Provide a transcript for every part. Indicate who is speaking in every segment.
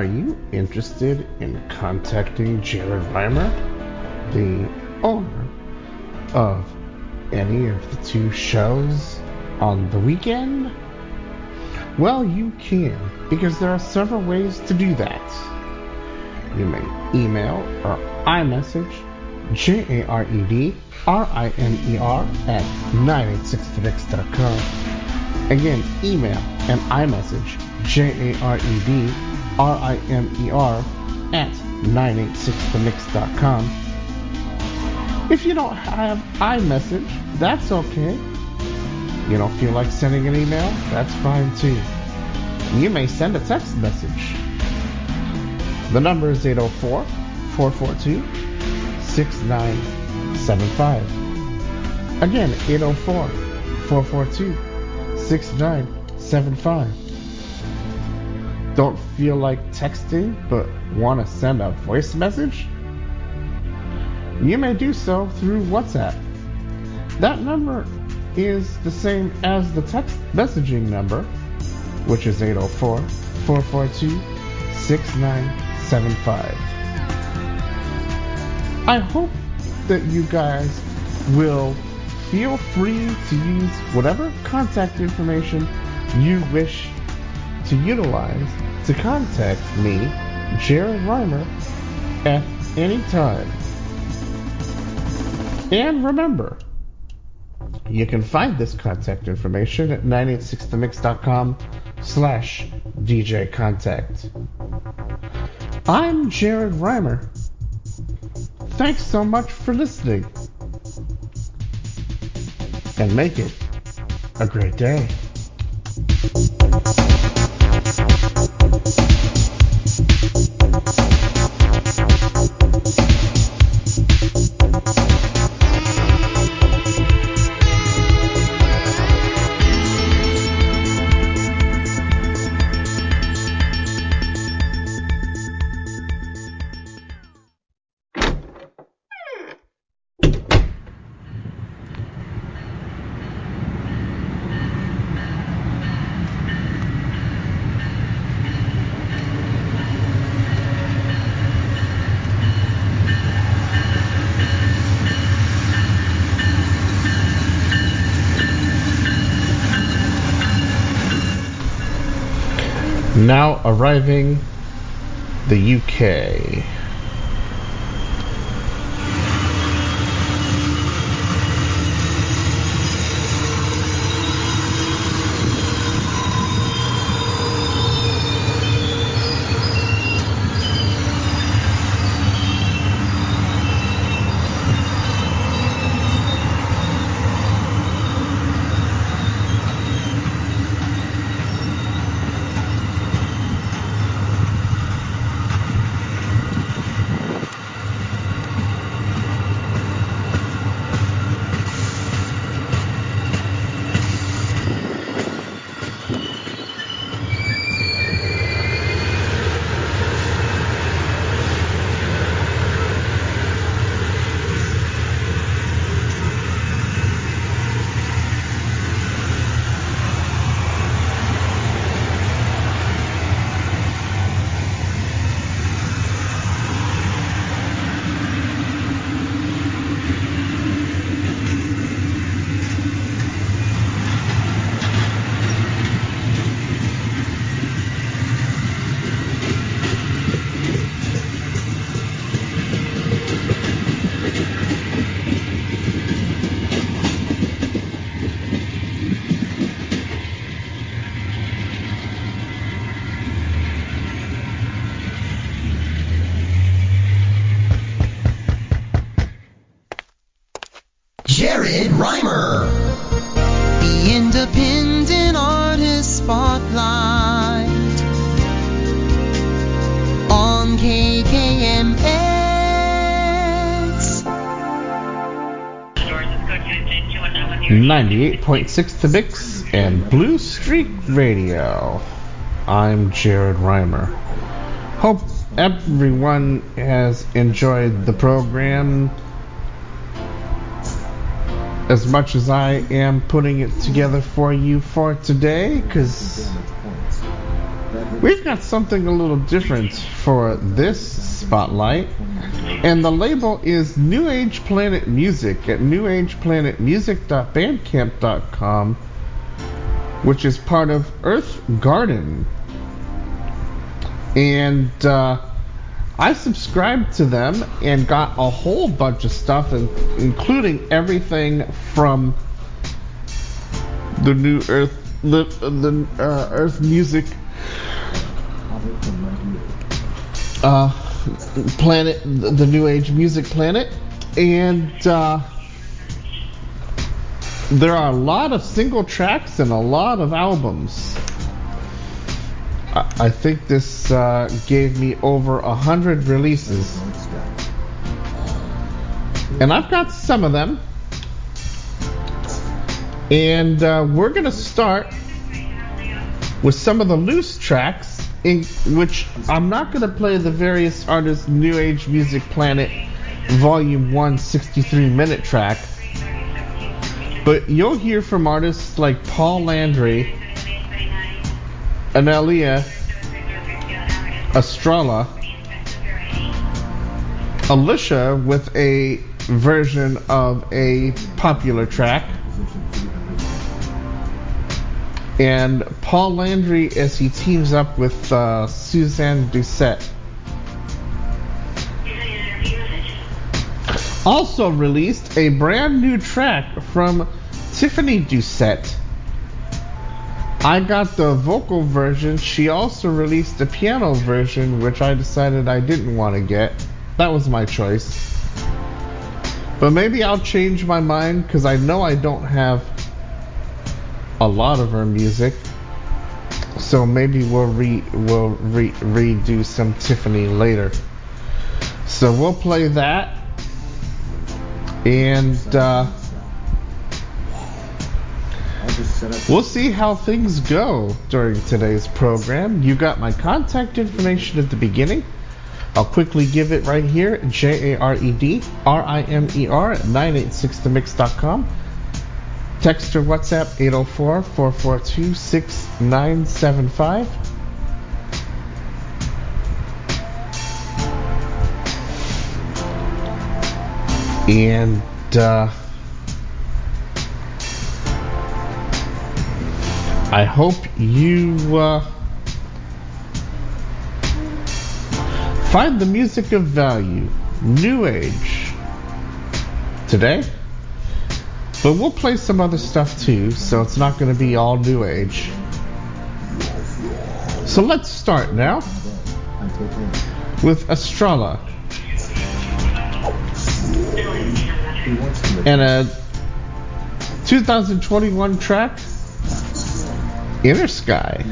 Speaker 1: Are you interested in contacting Jared Rimer, the owner of any of the two shows on the weekend? Well, you can, because there are several ways to do that. You may email or iMessage J A R E D R I M E R at 986themix.com. Again, email and iMessage J A R E D R I M E R at 986themix.com. If you don't have iMessage, that's okay. You don't feel like sending an email? That's fine too. You may send a text message. The number is 804 442 6975. Again, 804 442 6975. Don't feel like texting but want to send a voice message? You may do so through WhatsApp. That number is the same as the text messaging number, which is 804 442 6975. I hope that you guys will feel free to use whatever contact information you wish to utilize to contact me, Jared Rimer, at any time. And remember, you can find this contact information at 986themix.com slash DJ Contact. I'm Jared Rimer. Thanks so much for listening. And make it a great day. Arriving the UK. 98.6 to Mix and Blue Streak Radio. I'm Jared Rimer. Hope everyone has enjoyed the program as much as I am putting it together for you for today, because We've got something a little different for this spotlight, and the label is New Age Planet Music at newageplanetmusic.bandcamp.com, which is part of Earth Garden. And uh, I subscribed to them and got a whole bunch of stuff, including everything from the New Earth, the, the uh, Earth Music uh, planet, the New Age Music Planet, and uh, there are a lot of single tracks and a lot of albums. I, think this uh, gave me over a hundred releases, and I've got some of them. And uh, we're gonna start with some of the loose tracks in which I'm not going to play the various artists' New Age Music Planet Volume 1 63 minute track, but you'll hear from artists like Paul Landry, Elenniyah Astralla, Elyssia with a version of a popular track and Paul Landry as he teams up with uh, Suzanne Doucet. Also released a brand new track from Tiphanie Doucet. I got the vocal version. She also released a piano version, which I decided I didn't want to get. That was my choice. But maybe I'll change my mind because I know I don't have a lot of her music. So maybe we'll re we'll re, redo some Tiphanie later. So we'll play that, and uh, we'll see how things go during today's program. You got my contact information at the beginning. I'll quickly give it right here J A R E D R I M E R at 986themix.com. Text or WhatsApp 804 442 6975. And uh, I hope you uh, find the music of value, New Age, today. But we'll play some other stuff too, so it's not going to be all new age. So let's start now with Astralla. And a 2021 track, Inner Sky.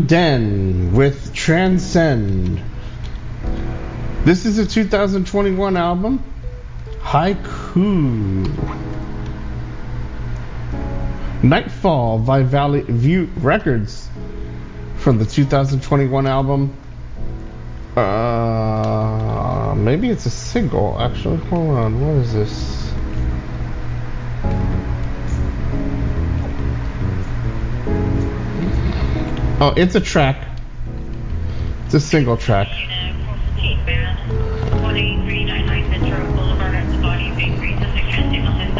Speaker 1: Unden with Transcend. This is a 2021 album. Haiku. Nightfall by Valley View Records from the 2021 album. Uh, maybe it's a single. Actually, hold on. What is this? Oh, it's a track. It's a single track.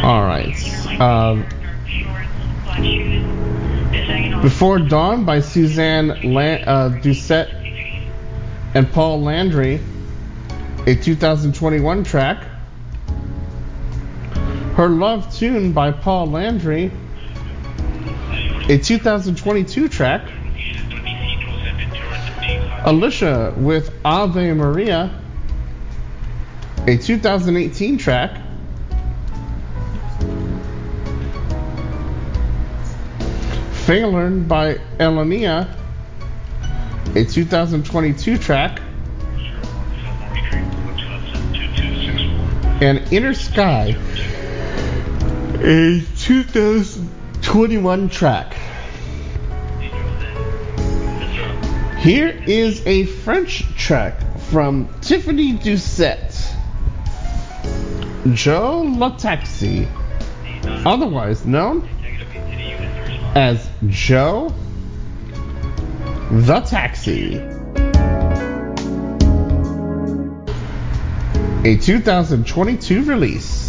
Speaker 1: All right. Um, Before Dawn by Suzanne Lan- uh, Doucet and Paul Landry, a 2021 track. Her Love Tune by Paul Landry, a 2022 track. Elyssia with Ave Maria, a 2018 track. Faelorn by Elenniyah, a 2022 track. And Inner Sky, a 2021 track. Here is a French track from Tiphanie Doucet. Joe La Taxi, otherwise known as Joe the Taxi. A 2022 release.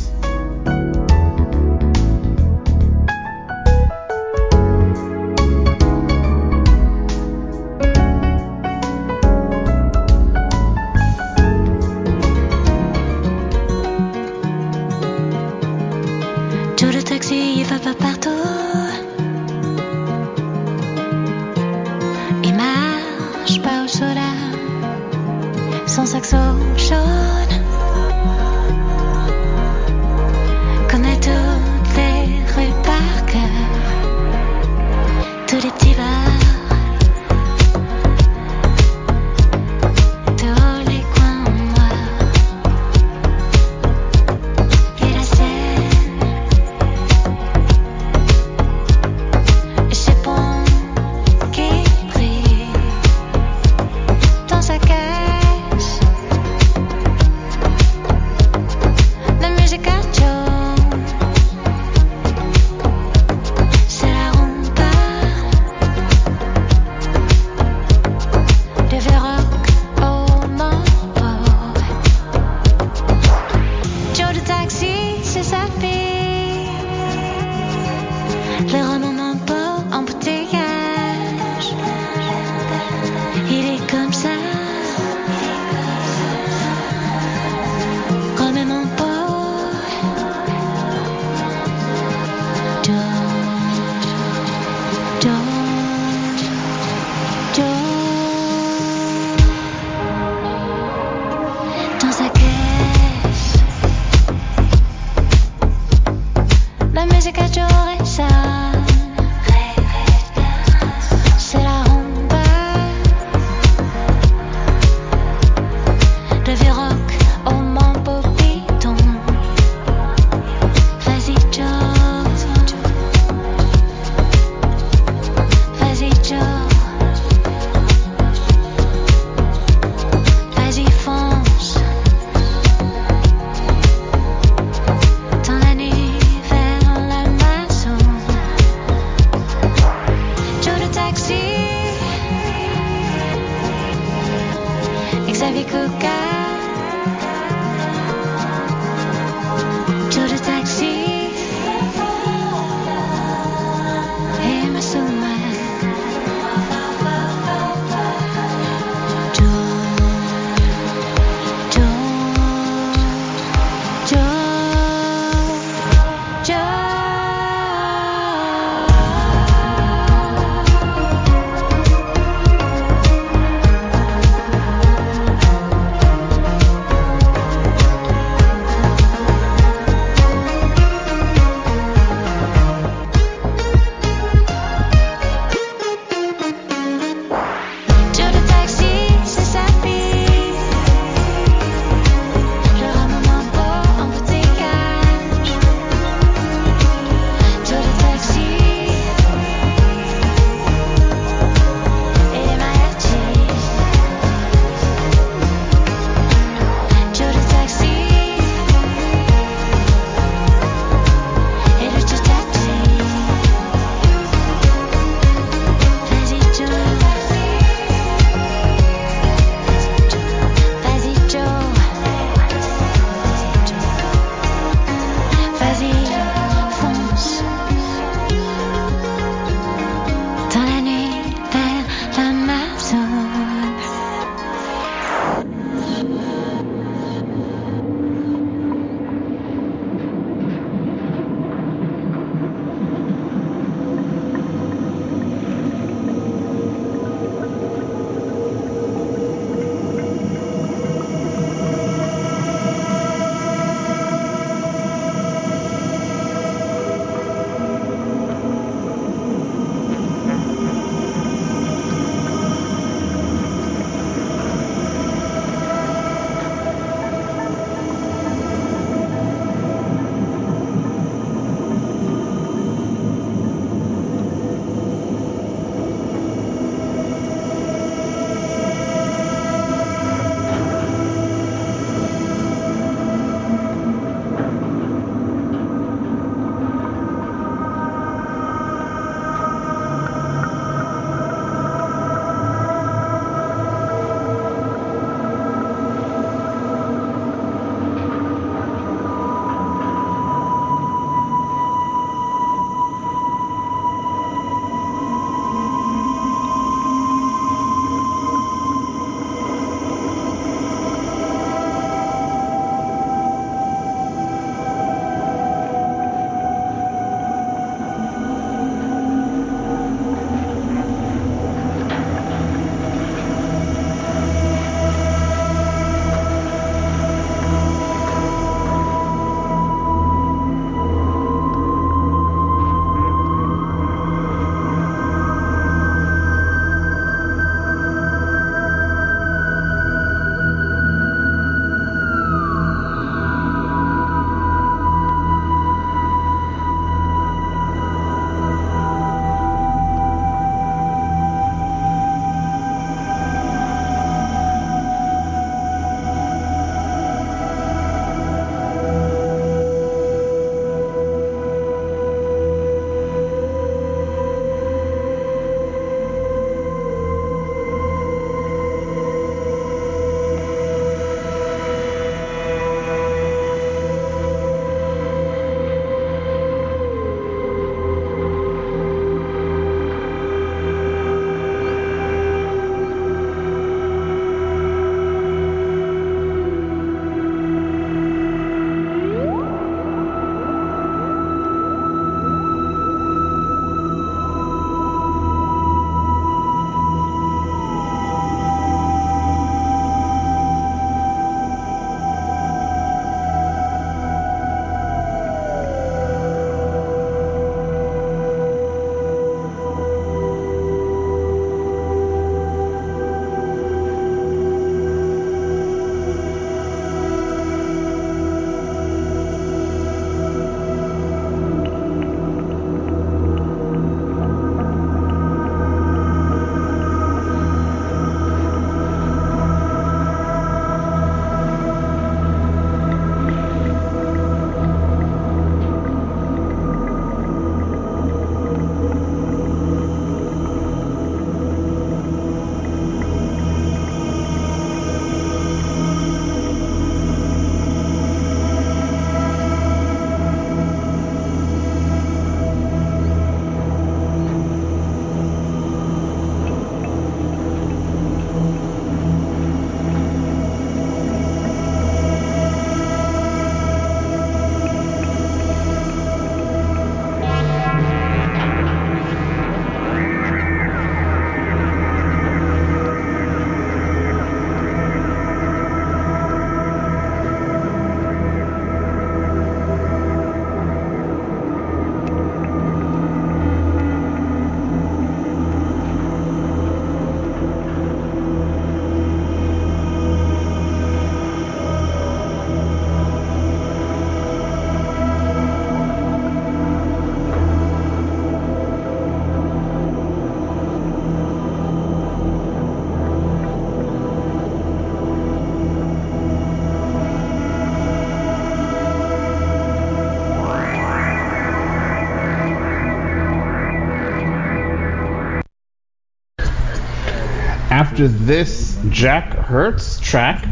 Speaker 1: After this Jack Hertz track,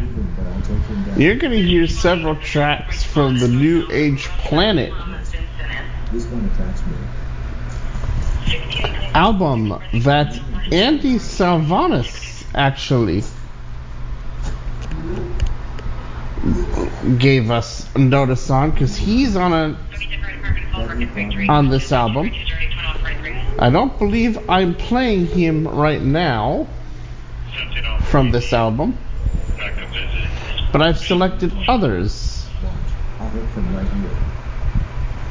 Speaker 1: you're going to hear several tracks from the New Age Planet album that Andy Salvanos actually gave us notice on because he's on a on this album. I don't believe I'm playing him right now from this album, but I've selected others.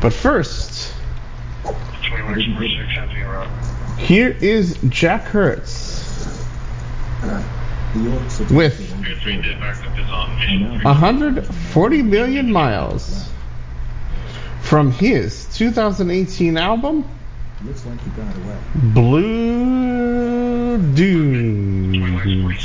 Speaker 1: But first, here is Jack Hertz with 140 million miles from his 2018 album. Blue Dunes.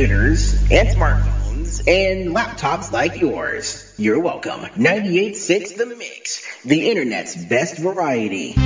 Speaker 2: Computers and smartphones and laptops like yours. You're welcome. 98.6 The Mix, the internet's best variety.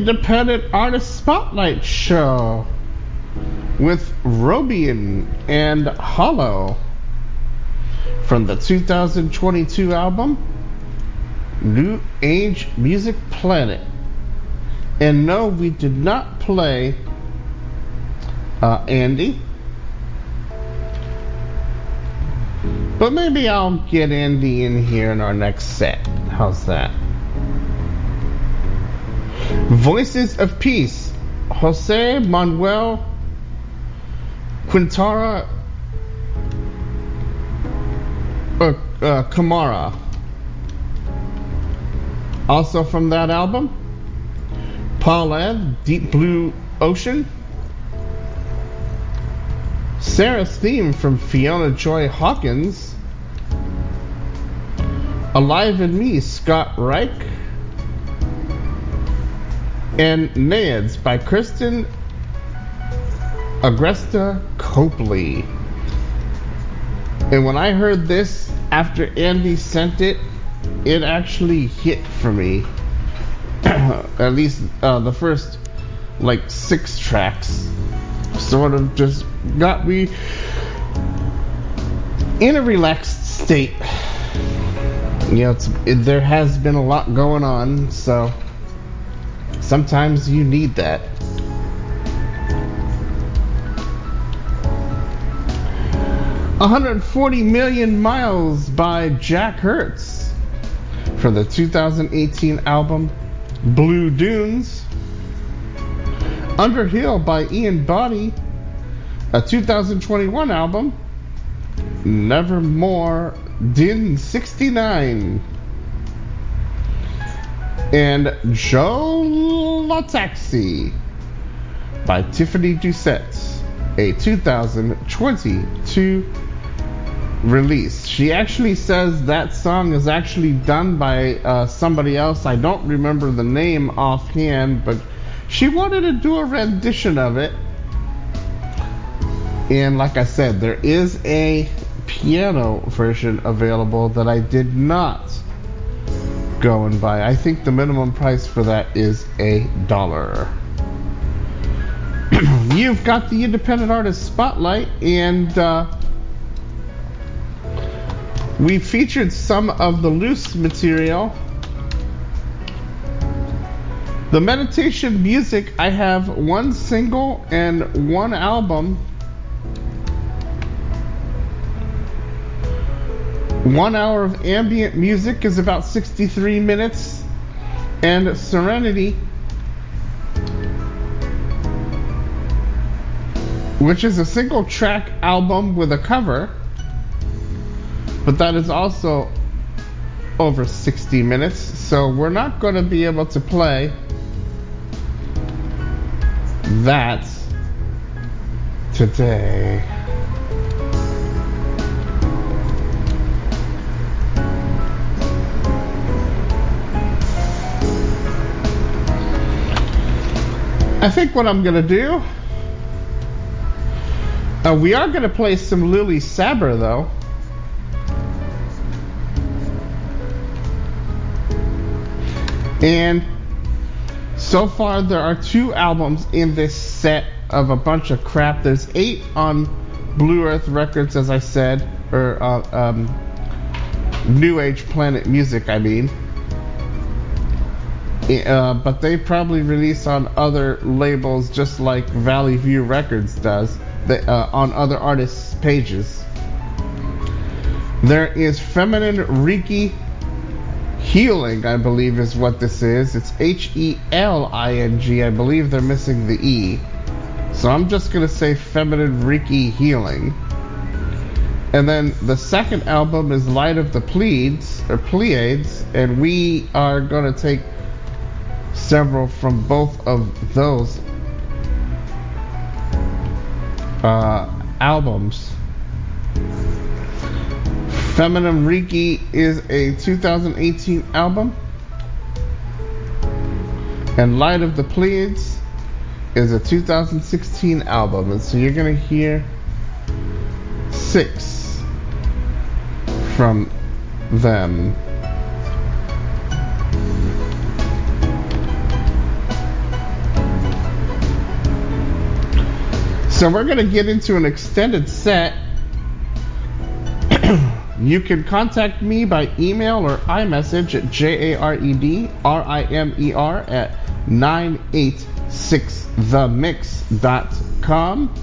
Speaker 1: Independent Artist Spotlight Show with Robeone and Hollow from the 2022 album New Age Music Planet. And no, we did not play uh, Andy. But maybe I'll get Andy in here in our next set. How's that? Voices of Peace, Jose Manuel Quintana uh, uh, Cámara. Also from that album, Paulette, Deep Blue Ocean. Sarah's theme from Fiona Joy Hawkins. Alive in Me, Scott Reich. And Naiads by Kristen Agresta Copely. And when I heard this after Andy sent it, it actually hit for me. At least uh, the first like six tracks sort of just got me in a relaxed state. You know, it, there has been a lot going on, so sometimes you need that. "140 Million Miles" by Jack Hertz from the 2018 album Blue Dunes. Underhill by Ian Boddy, a 2021 album. Nevermore Din 69. And Joe le Taxi by Tiphanie Doucet, a 2022 release. She actually says that song is actually done by uh, somebody else. I don't remember the name offhand, but she wanted to do a rendition of it. And like I said, there is a piano version available that I did not go and buy. I think the minimum price for that is a dollar. You've got the independent artist spotlight, and uh, we featured some of the loose material the meditation music, I have one single and one album. One hour of ambient music is about 63 minutes, and Serenity, which is a single track album with a cover, but that is also over 60 minutes, so we're not going to be able to play that today. I think what I'm gonna do. Uh, we are gonna play some Lilly Sabir though. And so far, there are two albums in this set of a bunch of crap. There's eight on Blue Earth Records, as I said, or uh, um, New Age Planet Music, I mean. Uh, but they probably release on other labels just like Valley View Records does, uh, on other artists' pages. There is Feminine Reiki Healing, I believe, is what this is. It's H E L I N G. I believe they're missing the E. So I'm just going to say Feminine Reiki Healing. And then the second album is Light of the Pleiades, or Pleiades, and we are going to take several from both of those uh, albums. Feminine Reiki is a 2018 album. And Light of the Pleiades is a 2016 album. And so you're going to hear six from them. So we're going to get into an extended set. you can contact me by email or iMessage at J-A-R-E-D-R-I-M-E-R at 986themix.com.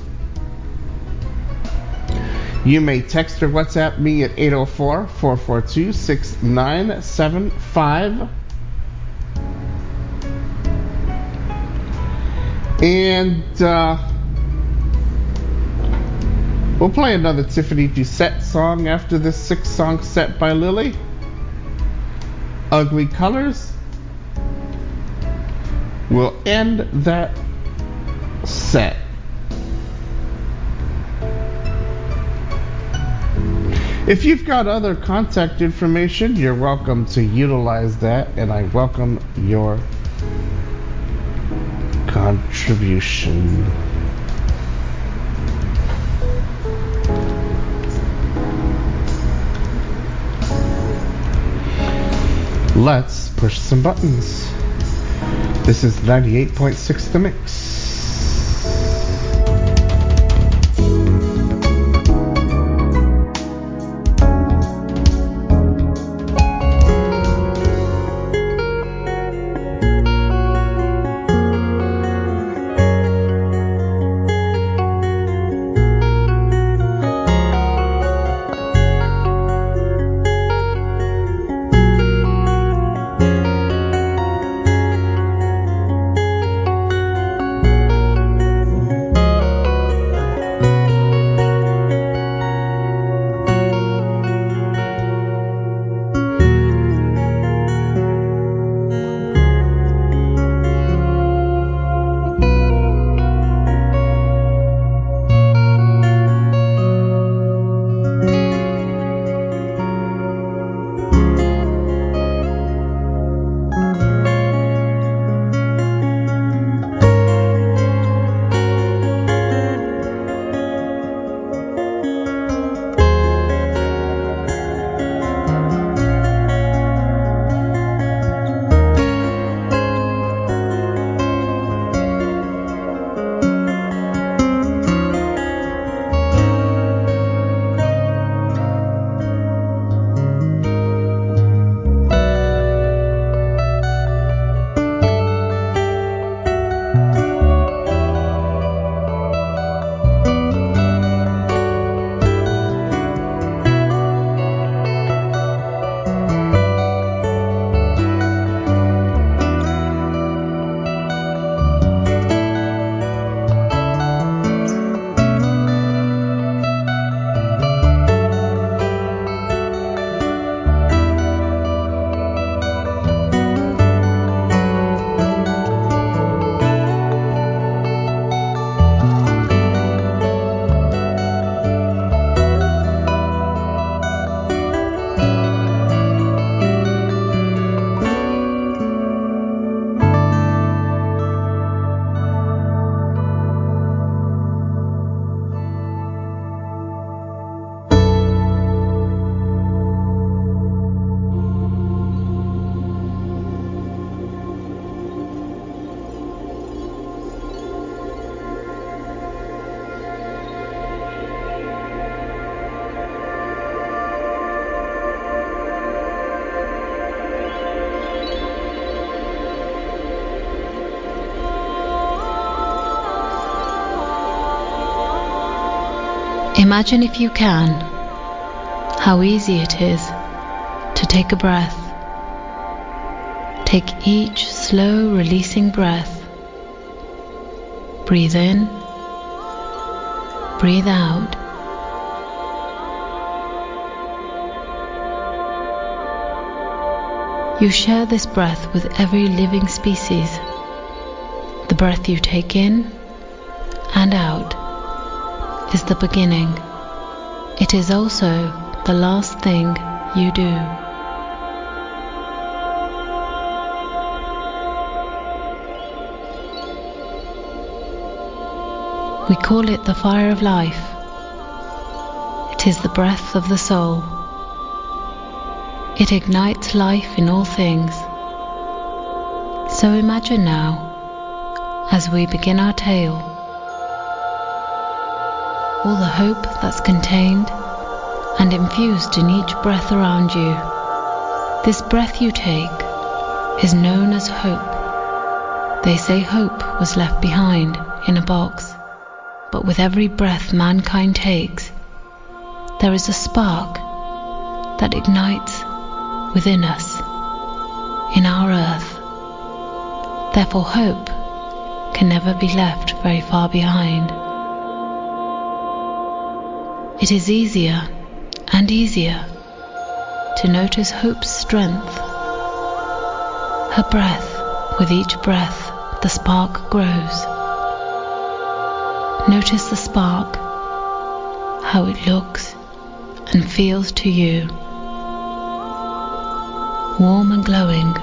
Speaker 1: You may text or WhatsApp me at 804 442 6975. And uh, we'll play another Tiphanie Doucet song after this six song set by Lilly. Ugly Colors. We'll end that set. If you've got other contact information, you're welcome to utilize that, and I welcome your contribution. Let's push some buttons. This is 98.6 The Mix.
Speaker 3: Imagine if you can how easy it is to take a breath. Take each slow releasing breath. Breathe in, breathe out. You share this breath with every living species. The breath you take in and out is the beginning. It is also the last thing you do. We call it the fire of life. It is the breath of the soul. It ignites life in all things. So imagine now, as we begin our tale, all the hope that's contained and infused in each breath around you. This breath you take is known as hope. They say hope was left behind in a box, but with every breath mankind takes, there is a spark that ignites within us, in our earth. Therefore, hope can never be left very far behind. It is easier and easier to notice hope's strength. Her breath, with each breath, the spark grows. Notice the spark, how it looks and feels to you. Warm and glowing,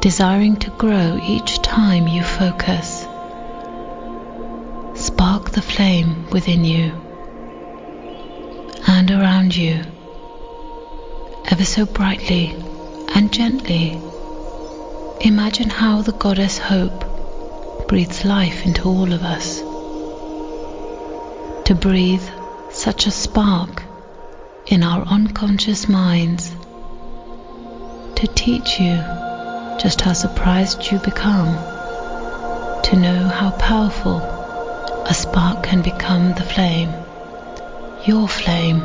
Speaker 3: desiring to grow each time you focus. Spark the flame within you and around you, ever so brightly and gently. Imagine how the goddess Hope breathes life into all of us. To breathe such a spark in our unconscious minds, to teach you just how surprised you become, to know how powerful a spark can become the flame, your flame,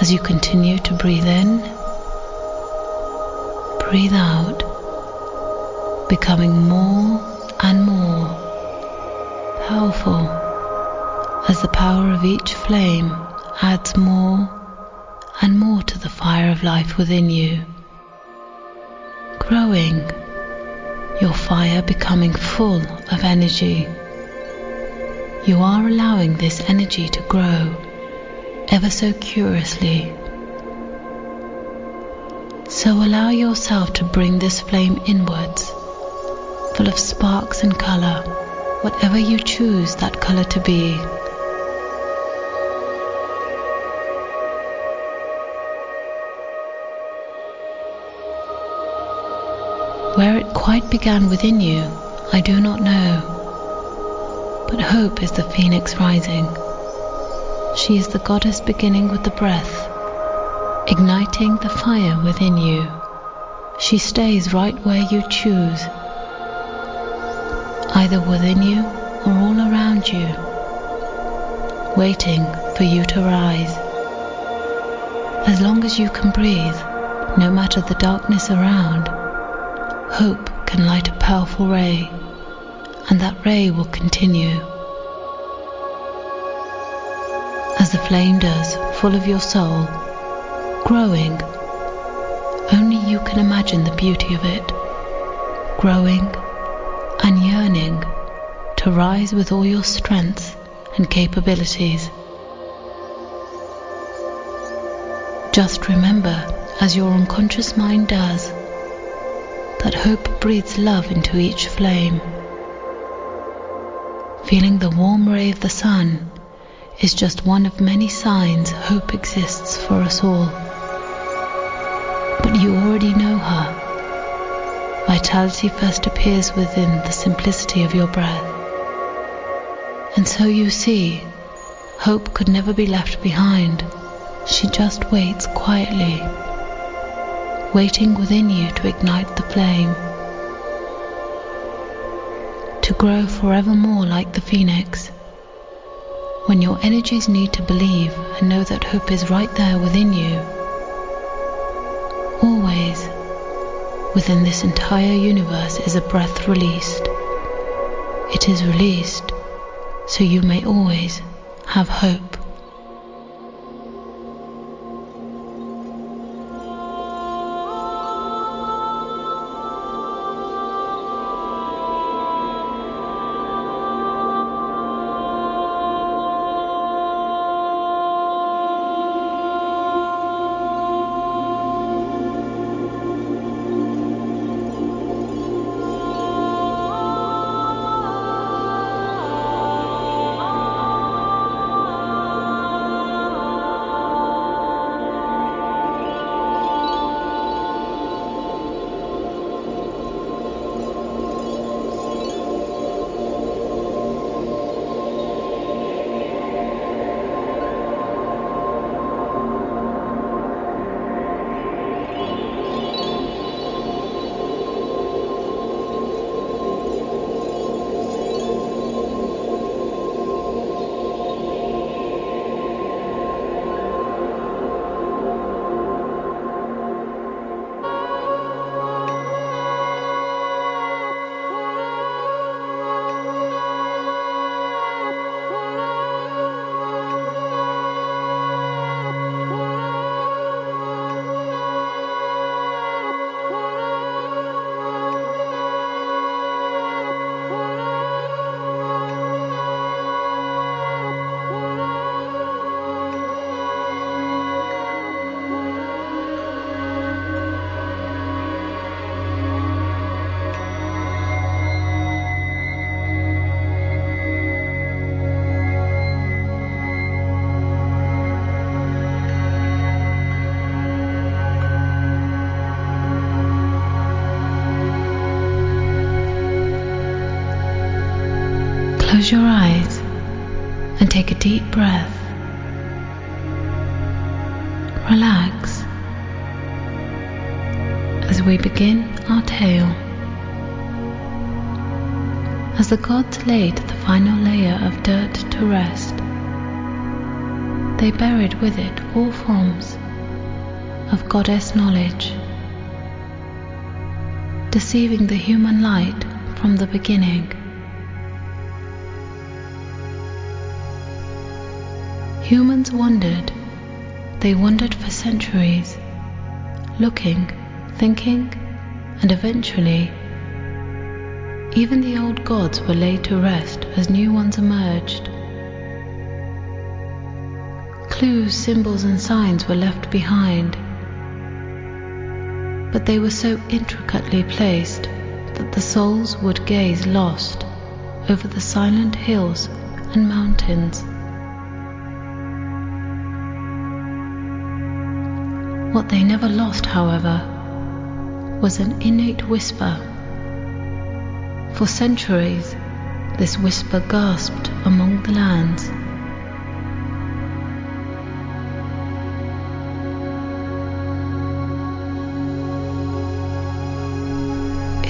Speaker 3: as you continue to breathe in, breathe out, becoming more and more powerful as the power of each flame adds more and more to the fire of life within you. Growing, your fire becoming full of energy. You are allowing this energy to grow ever so curiously. So allow yourself to bring this flame inwards, full of sparks and color, whatever you choose that color to be. Where it quite began within you, I do not know. But hope is the phoenix rising. She is the goddess beginning with the breath, igniting the fire within you. She stays right where you choose, either within you or all around you, waiting for you to rise. As long as you can breathe, no matter the darkness around, hope can light a powerful ray, and that ray will continue. The flame does, full of your soul, growing. Only you can imagine the beauty of it, growing and yearning to rise with all your strengths and capabilities. Just remember, as your unconscious mind does, that hope breathes love into each flame. Feeling the warm ray of the sun is just one of many signs hope exists for us all. But you already know her. Vitality first appears within the simplicity of your breath. And so you see, hope could never be left behind. She just waits quietly waiting within you to ignite the flame, to grow forevermore like the phoenix. When your energies need to believe and know that hope is right there within you, always within this entire universe is a breath released. It is released so you may always have hope. As the gods laid the final layer of dirt to rest, they buried with it all forms of goddess knowledge, deceiving the human light from the beginning. Humans wandered, they wandered for centuries, looking, thinking, and eventually, even the old gods were laid to rest as new ones emerged. Clues, symbols, and signs were left behind, but they were so intricately placed that the souls would gaze lost over the silent hills and mountains. What they never lost, however, was an innate whisper. For centuries, this whisper gasped among the lands.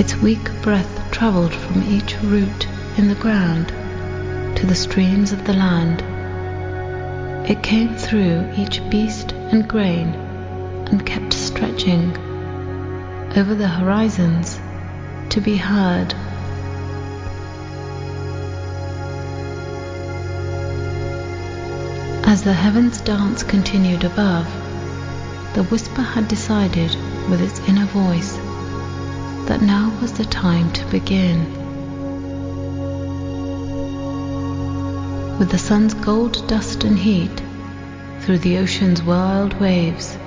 Speaker 3: Its weak breath traveled from each root in the ground to the streams of the land. It came through each beast and grain and kept stretching over the horizons to be heard. As the heavens dance continued above, the whisper had decided with its inner voice that now was the time to begin. With the sun's gold dust and heat through the ocean's wild waves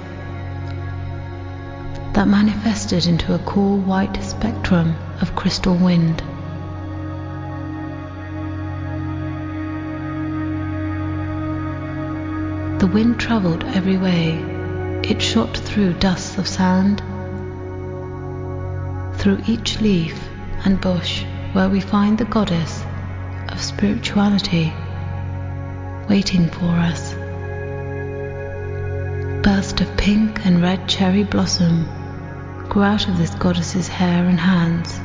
Speaker 3: that manifested into a cool white spectrum of crystal wind. The wind traveled every way. It shot through dusts of sand, through each leaf and bush where we find the goddess of spirituality waiting for us. Burst of pink and red cherry blossom grew out of this goddess's hair and hands.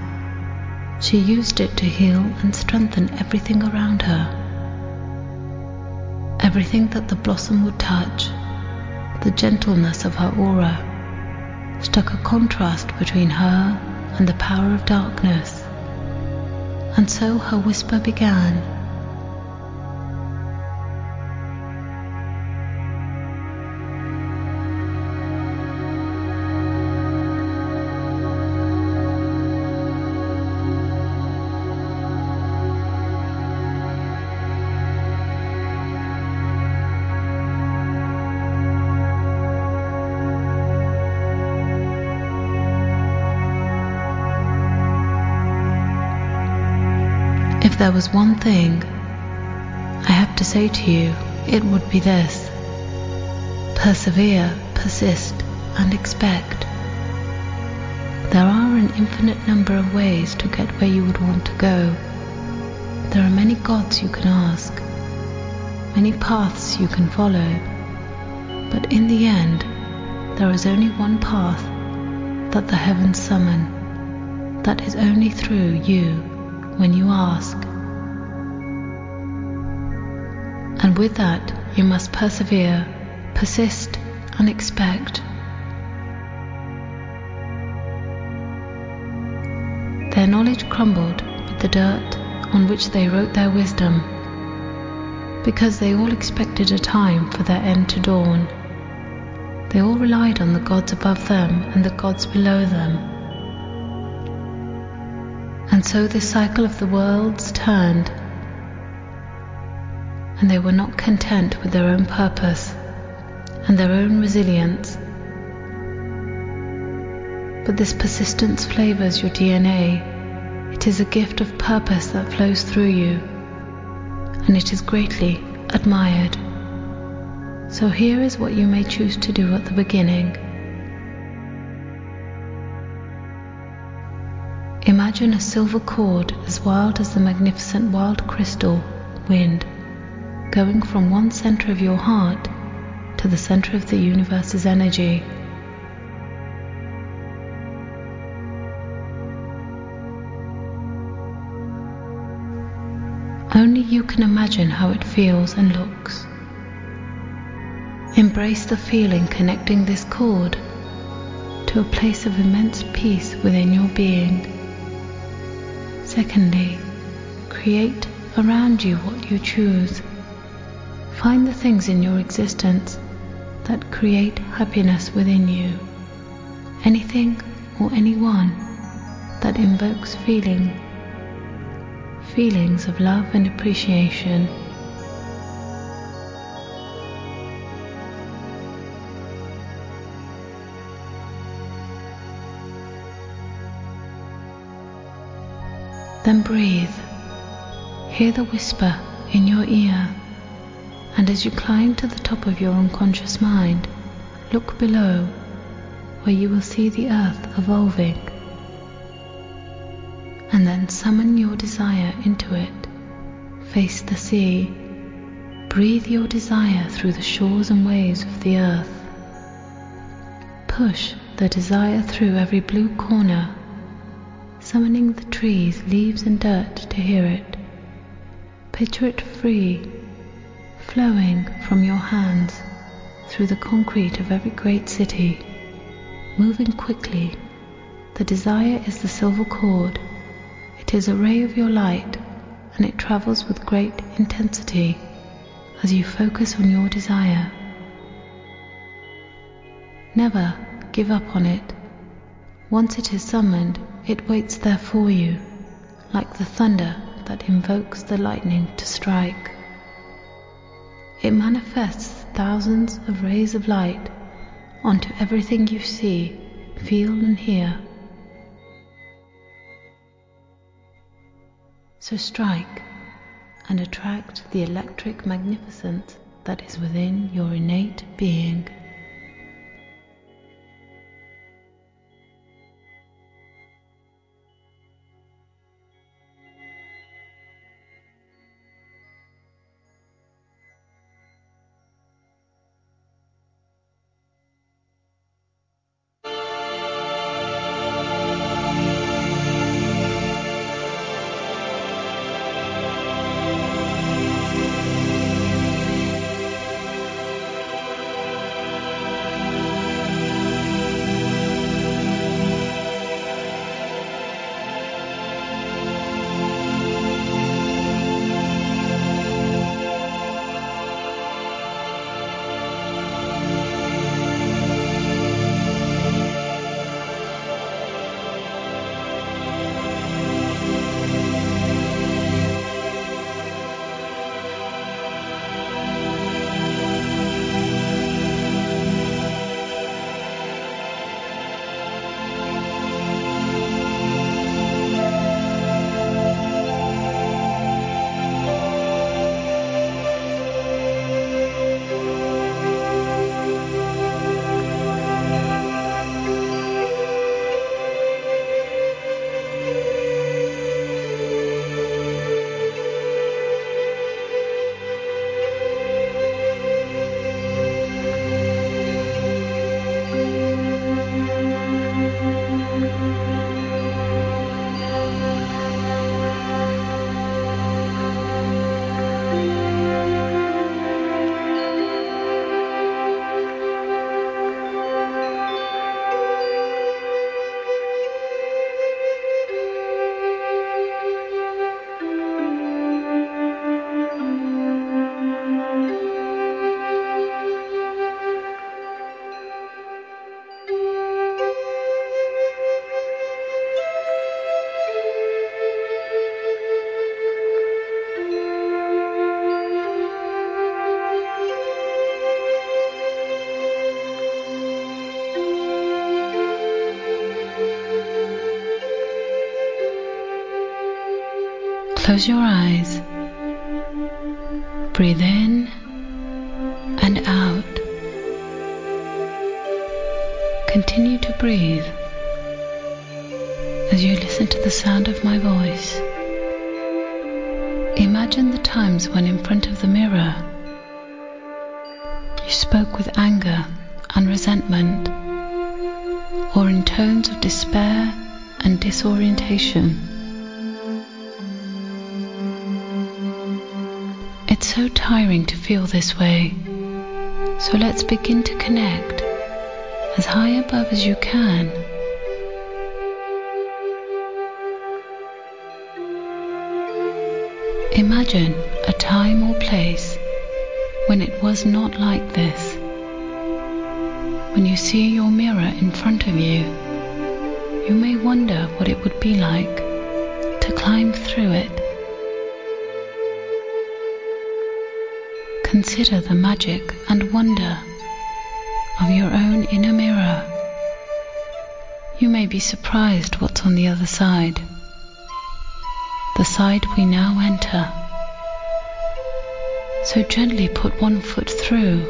Speaker 3: She used it to heal and strengthen everything around her. Everything that the blossom would touch, the gentleness of her aura, struck a contrast between her and the power of darkness. And so her whisper began. If there was one thing I have to say to you, it would be this persevere, persist, and expect. There are an infinite number of ways to get where you would want to go. There are many gods you can ask, many paths you can follow, but in the end, there is only one path that the heavens summon, that is only through you when you ask. And with that, you must persevere, persist, and expect. Their knowledge crumbled with the dirt on which they wrote their wisdom, because they all expected a time for their end to dawn. They all relied on the gods above them and the gods below them. And so the cycle of the worlds turned, and they were not content with their own purpose and their own resilience. But this persistence flavors your DNA. It is a gift of purpose that flows through you, and it is greatly admired. So here is what you may choose to do at the beginning. Imagine a silver cord as wild as the magnificent wild crystal wind going from one center of your heart to the center of the universe's energy. Only you can imagine how it feels and looks. Embrace the feeling connecting this cord to a place of immense peace within your being. Secondly, create around you what you choose. Find the things in your existence that create happiness within you. Anything or anyone that invokes feeling feelings of love and appreciation. Then breathe. Hear the whisper in your ear, and as you climb to the top of your unconscious mind, look below where you will see the earth evolving and then summon your desire into it. Face the sea. Breathe your desire through the shores and waves of the earth. Push the desire through every blue corner, summoning the trees, leaves, and dirt to hear it. Picture it free, flowing from your hands through the concrete of every great city, moving quickly. The desire is the silver cord it is a ray of your light, and it travels with great intensity as you focus on your desire. Never give up on it. Once it is summoned, it waits there for you, like the thunder that invokes the lightning to strike. It manifests thousands of rays of light onto everything you see, feel, and hear. So strike and attract the electric magnificence that is within your innate being. Close your eyes. Side we now enter. So gently put one foot through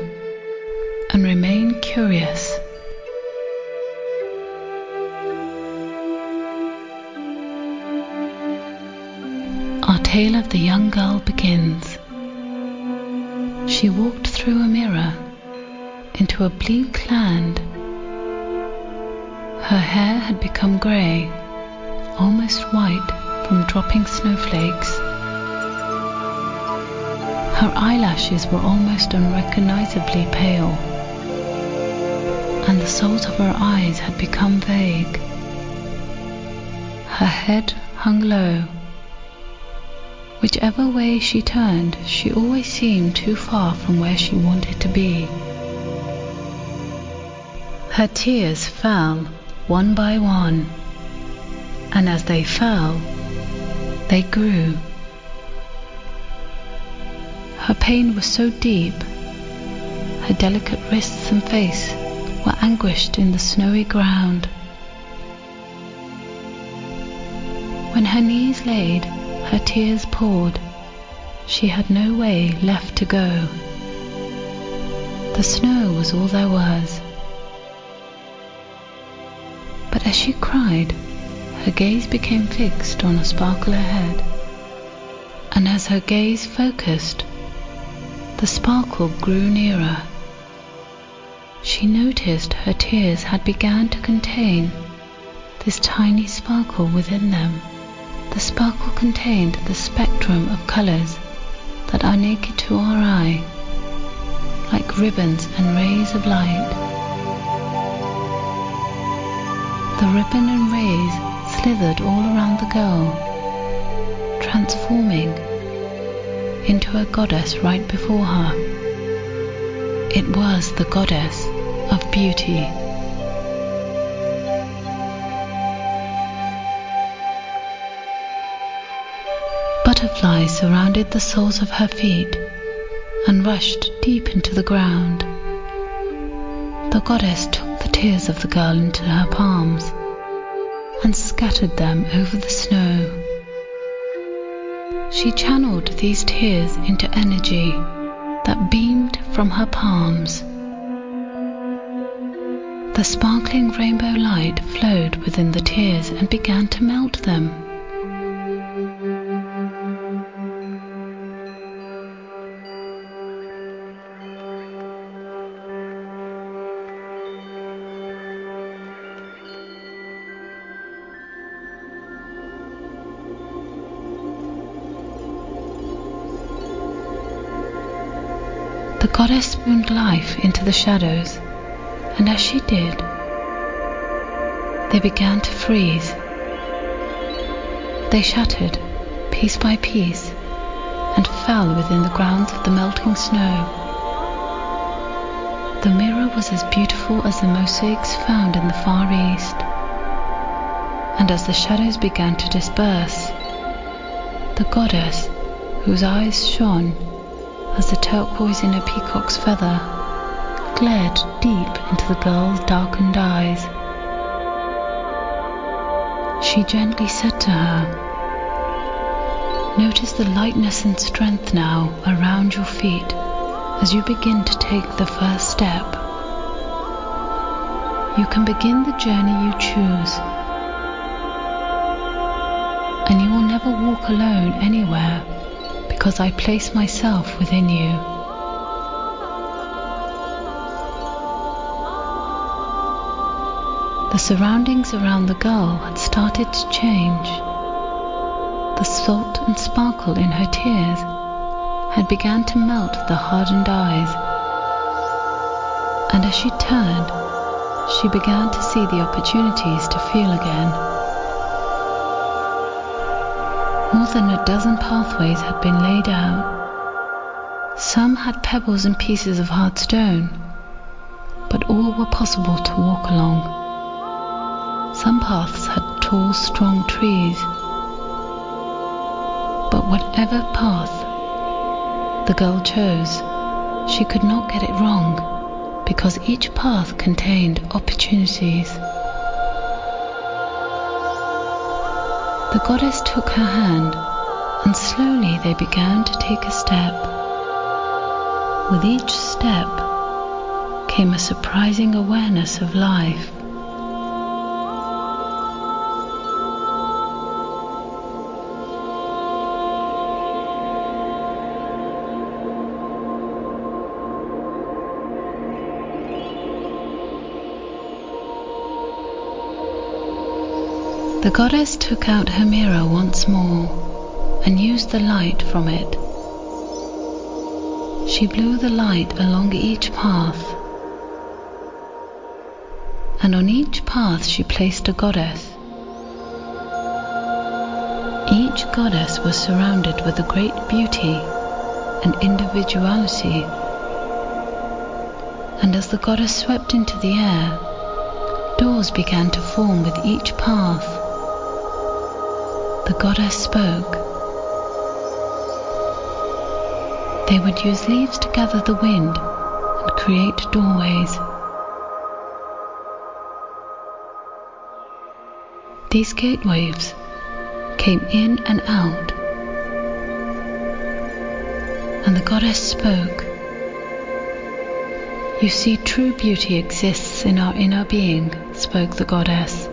Speaker 3: and remain curious. Our tale of the young girl begins. She walked through a mirror into a bleak land. Her hair had become grey, almost white from dropping snowflakes. Her eyelashes were almost unrecognizably pale, and the soles of her eyes had become vague. Her head hung low. Whichever way she turned, she always seemed too far from where she wanted to be. Her tears fell one by one, and as they fell, they grew. Her pain was so deep, her delicate wrists and face were anguished in the snowy ground. When her knees laid, her tears poured. She had no way left to go. The snow was all there was. But as she cried, her gaze became fixed on a sparkle ahead. And as her gaze focused, the sparkle grew nearer. She noticed her tears had begun to contain this tiny sparkle within them. The sparkle contained the spectrum of colors that are naked to our eye, like ribbons and rays of light. The ribbon and rays slithered all around the girl, transforming into a goddess right before her. It was the goddess of beauty. Butterflies surrounded the soles of her feet and rushed deep into the ground. The goddess took the tears of the girl into her palms and scattered them over the snow. She channeled these tears into energy that beamed from her palms. The sparkling rainbow light flowed within the tears and began to melt them. Goddess life into the shadows, and as she did, they began to freeze. They shattered piece by piece and fell within the grounds of the melting snow. The mirror was as beautiful as the mosaics found in the Far East, and as the shadows began to disperse, the goddess, whose eyes shone as the turquoise in a peacock's feather, glared deep into the girl's darkened eyes. She gently said to her, Notice the lightness and strength now around your feet as you begin to take the first step. You can begin the journey you choose, and you will never walk alone anywhere because I place myself within you. The surroundings around the girl had started to change. The salt and sparkle in her tears had begun to melt the hardened eyes. And as she turned, she began to see the opportunities to feel again. More than a dozen pathways had been laid out. Some had pebbles and pieces of hard stone, but all were possible to walk along. Some paths had tall, strong trees. But whatever path the girl chose, she could not get it wrong because each path contained opportunities. The goddess took her hand and slowly they began to take a step. With each step came a surprising awareness of life. The goddess took out her mirror once more and used the light from it. She blew the light along each path, and on each path she placed a goddess. Each goddess was surrounded with a great beauty and individuality, and as the goddess swept into the air, doors began to form with each path the goddess spoke. They would use leaves to gather the wind and create doorways. These gateways came in and out, and the goddess spoke. You see, true beauty exists in our inner being, spoke the goddess.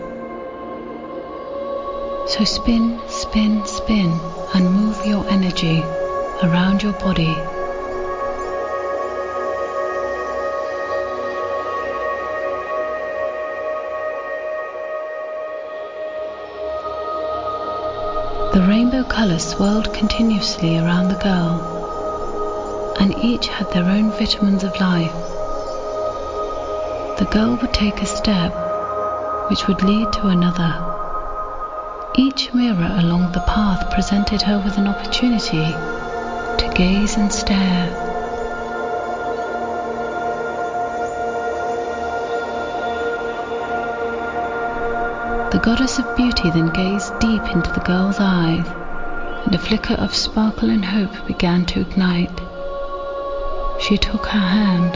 Speaker 3: So spin, spin, spin, and move your energy around your body. The rainbow colors swirled continuously around the girl, and each had their own vitamins of life. The girl would take a step, which would lead to another each mirror along the path presented her with an opportunity to gaze and stare. The goddess of beauty then gazed deep into the girl's eyes, and a flicker of sparkle and hope began to ignite. She took her hand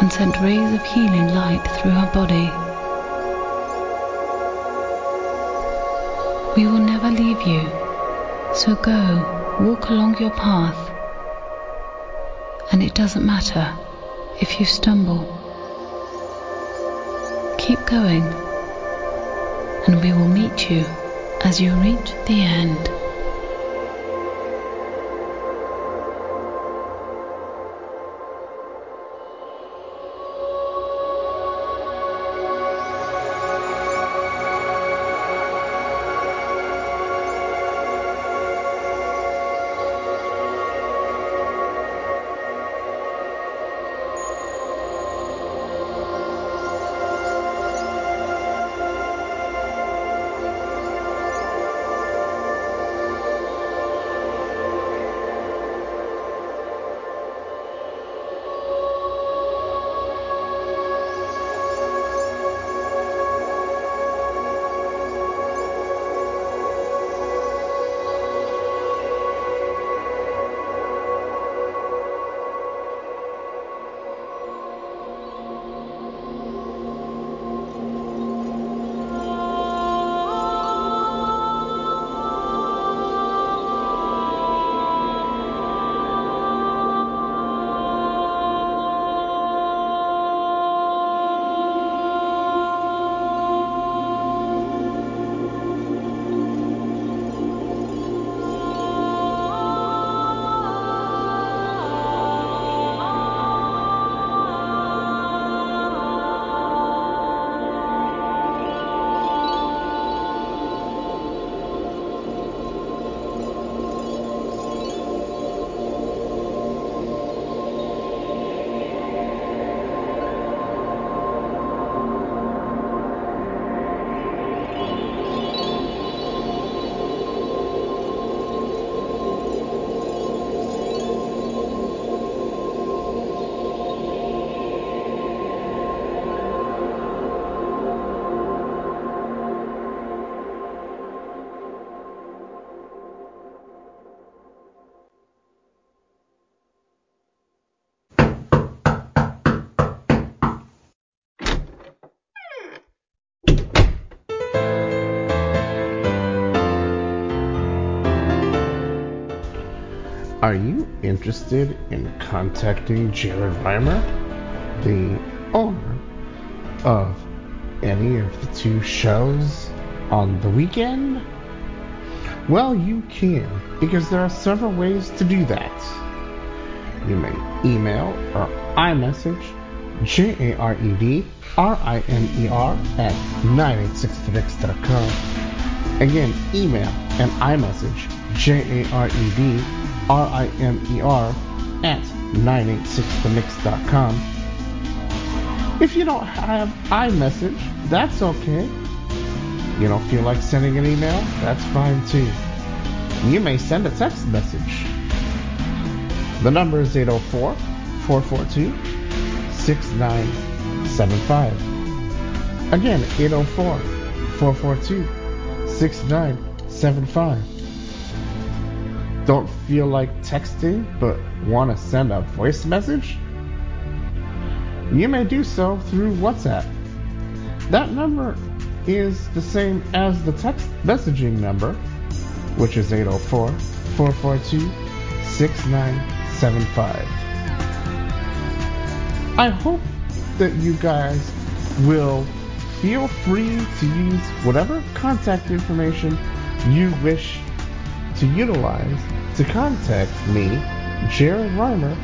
Speaker 3: and sent rays of healing light through her body. We will never leave you. So go, walk along your path. And it doesn't matter if you stumble. Keep going, and we will meet you as you reach the end.
Speaker 1: Interested in contacting Jared Rimer, the owner of any of the two shows on the weekend? Well, you can, because there are several ways to do that. You may email or iMessage J A R E D R I M E R at 986themix.com. Again, email and iMessage J A R E D R I M E R at 986themix.com. If you don't have iMessage, that's okay. You don't feel like sending an email? That's fine too. You may send a text message. The number is 804 442 6975. Again, 804 442 6975. Don't feel like texting but want to send a voice message? You may do so through WhatsApp. That number is the same as the text messaging number, which is 804 442 6975. I hope that you guys will feel free to use whatever contact information you wish to utilize to contact me, Jared Rimer,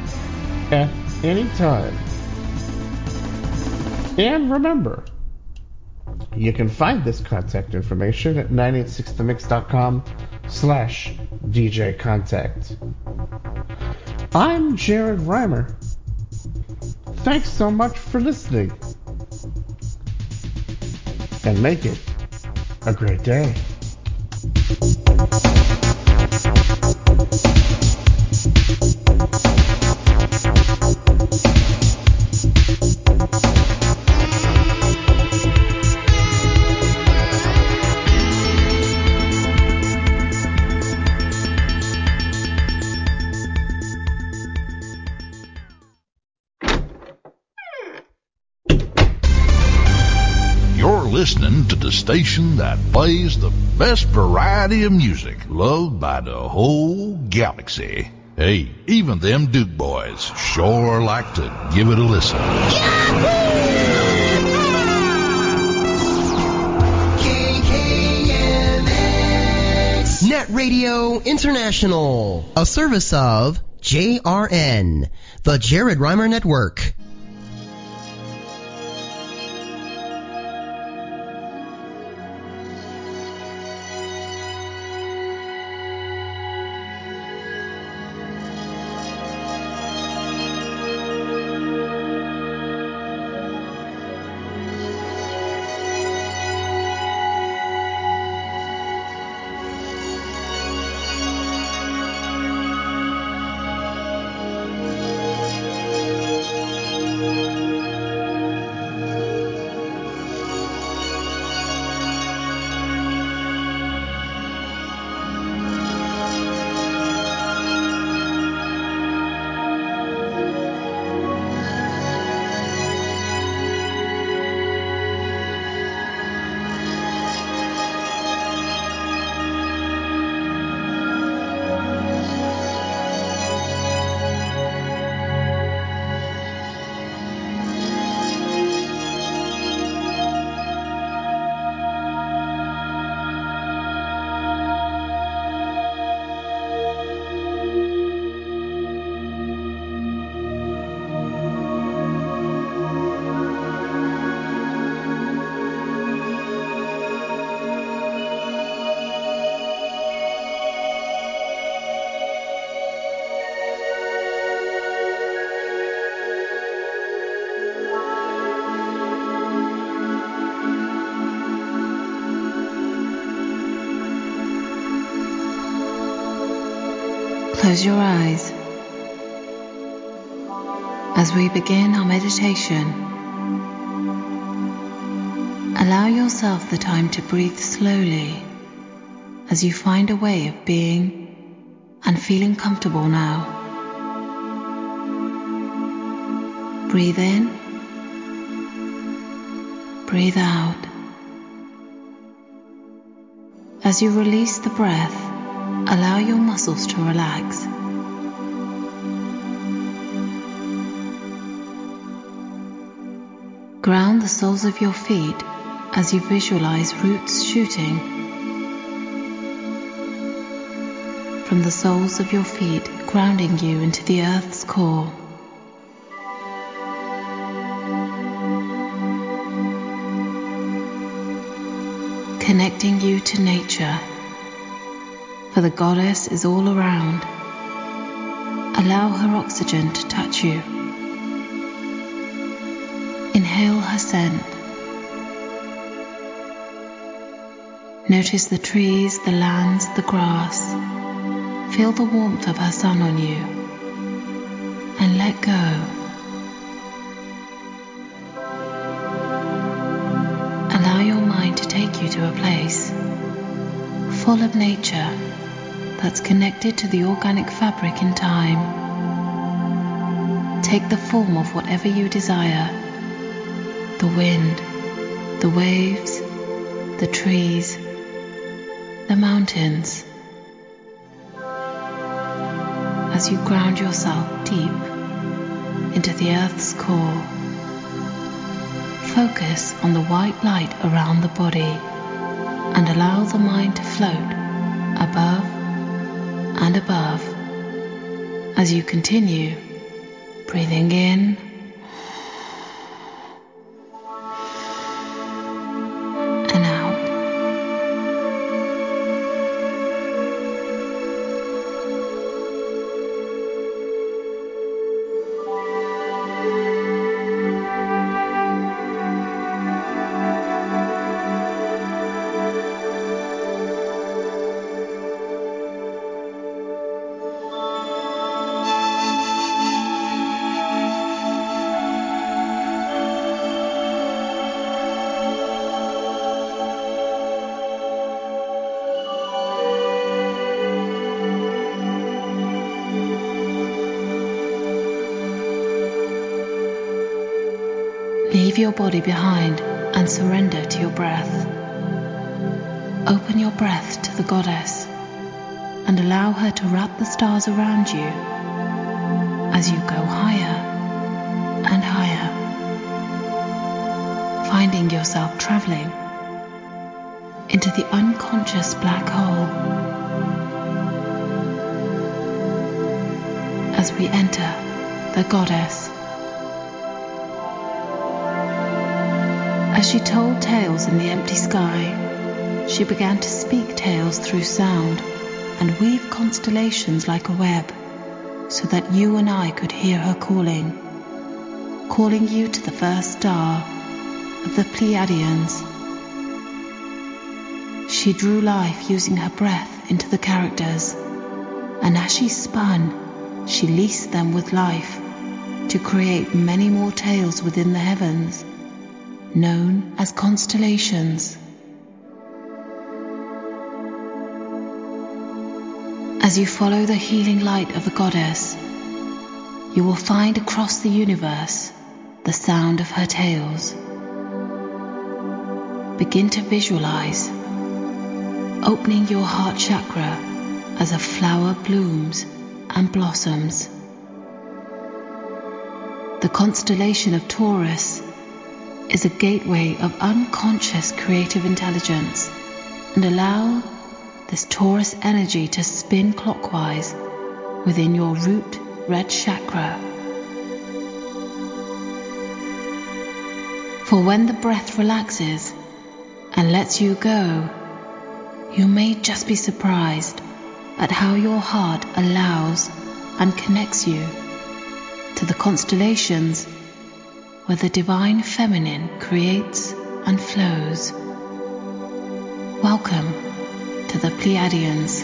Speaker 1: at any time. And remember, you can find this contact information at 986themix.com slash DJ Contact. I'm Jared Rimer. Thanks so much for listening. And make it a great day.
Speaker 4: Station that plays the best variety of music loved by the whole galaxy. Hey, even them Duke boys sure like to give it a listen.
Speaker 5: Net Radio International, a service of JRN, the Jared Rimer Network.
Speaker 3: way of being and feeling comfortable now. Breathe in, breathe out. As you release the breath, allow your muscles to relax. Ground the soles of your feet as you visualize roots shooting from the soles of your feet, grounding you into the earth's core. Connecting you to nature, for the goddess is all around. Allow her oxygen to touch you. Inhale her scent. Notice the trees, the lands, the grass. Feel the warmth of her sun on you. And let go. Allow your mind to take you to a place full of nature that's connected to the organic fabric in time. Take the form of whatever you desire the wind, the waves, the trees, the mountains. As you ground yourself deep into the earth's core, focus on the white light around the body and allow the mind to float above and above as you continue breathing in your body behind and surrender to your breath. Open your breath to the goddess and allow her to wrap the stars around you as you go higher and higher, finding yourself traveling into the unconscious black hole. As we enter the goddess. As she told tales in the empty sky, she began to speak tales through sound and weave constellations like a web so that you and I could hear her calling, calling you to the first star of the Pleiadians. She drew life using her breath into the characters, and as she spun, she leased them with life to create many more tales within the heavens known as constellations. As you follow the healing light of the goddess, you will find across the universe the sound of her tales. Begin to visualize, opening your heart chakra as a flower blooms and blossoms. The constellation of Taurus is a gateway of unconscious creative intelligence and allow this Taurus energy to spin clockwise within your root red chakra. For when the breath relaxes and lets you go, you may just be surprised at how your heart allows and connects you to the constellations where the divine feminine creates and flows. Welcome to the Pleiadians.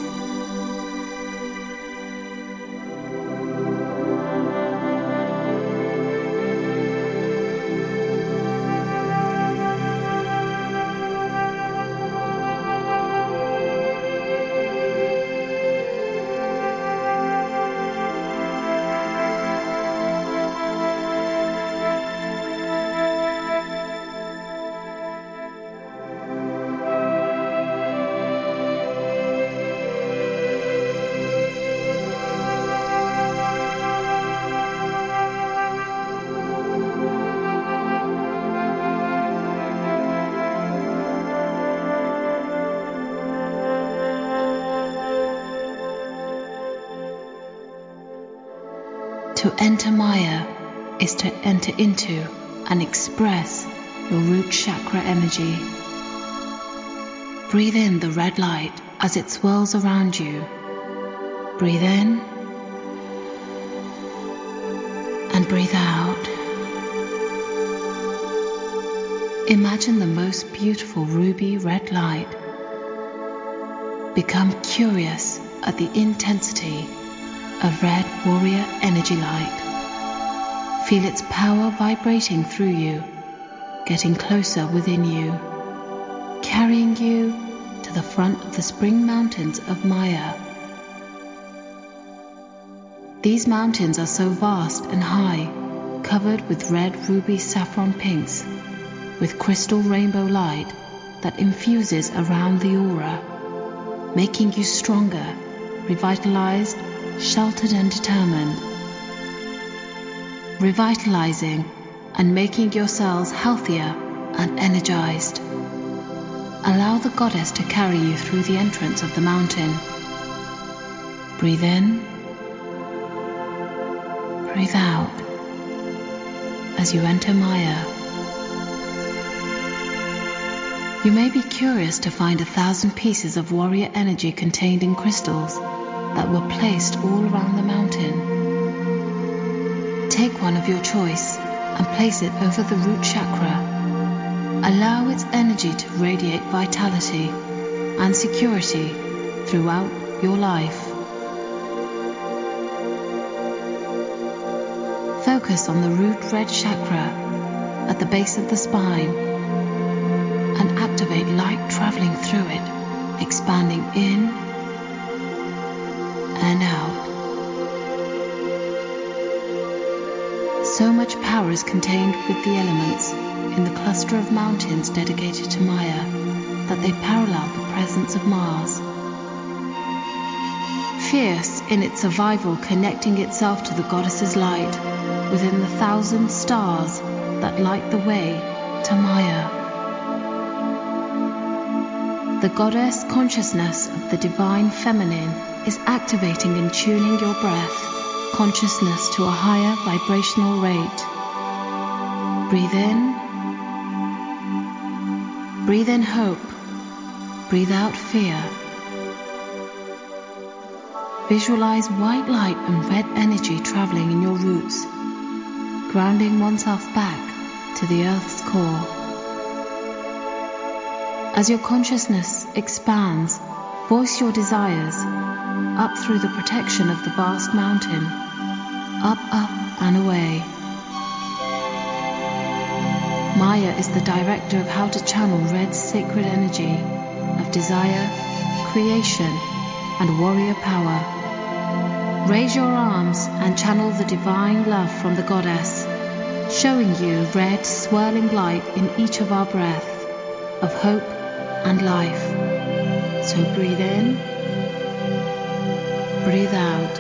Speaker 3: To Maia is to enter into and express your root chakra energy. Breathe in the red light as it swirls around you. Breathe in and breathe out. Imagine the most beautiful ruby red light. Become curious at the intensity of red warrior energy light. Feel its power vibrating through you, getting closer within you, carrying you to the front of the spring mountains of Maia. These mountains are so vast and high, covered with red ruby saffron pinks, with crystal rainbow light that infuses around the aura, making you stronger, revitalized, sheltered, and determined. Revitalizing and making your cells healthier and energized. Allow the goddess to carry you through the entrance of the mountain. Breathe in, breathe out as you enter Maia. You may be curious to find a thousand pieces of warrior energy contained in crystals that were placed all around the mountain. Take one of your choice and place it over the root chakra. Allow its energy to radiate vitality and security throughout your life. Focus on the root red chakra at the base of the spine and activate light traveling through it, expanding in contained with the elements in the cluster of mountains dedicated to Maia that they parallel the presence of Mars. Fierce in its survival, connecting itself to the goddess's light within the thousand stars that light the way to Maia. The goddess consciousness of the divine feminine is activating and tuning your breath consciousness to a higher vibrational rate. Breathe in. Breathe in hope. Breathe out fear. Visualize white light and red energy traveling in your roots, grounding oneself back to the earth's core. As your consciousness expands, voice your desires up through the protection of the vast mountain, up, up, and away. Maia is the director of how to channel red sacred energy of desire, creation, and warrior power. Raise your arms and channel the divine love from the goddess, showing you red swirling light in each of our breath of hope and life. So breathe in, breathe out.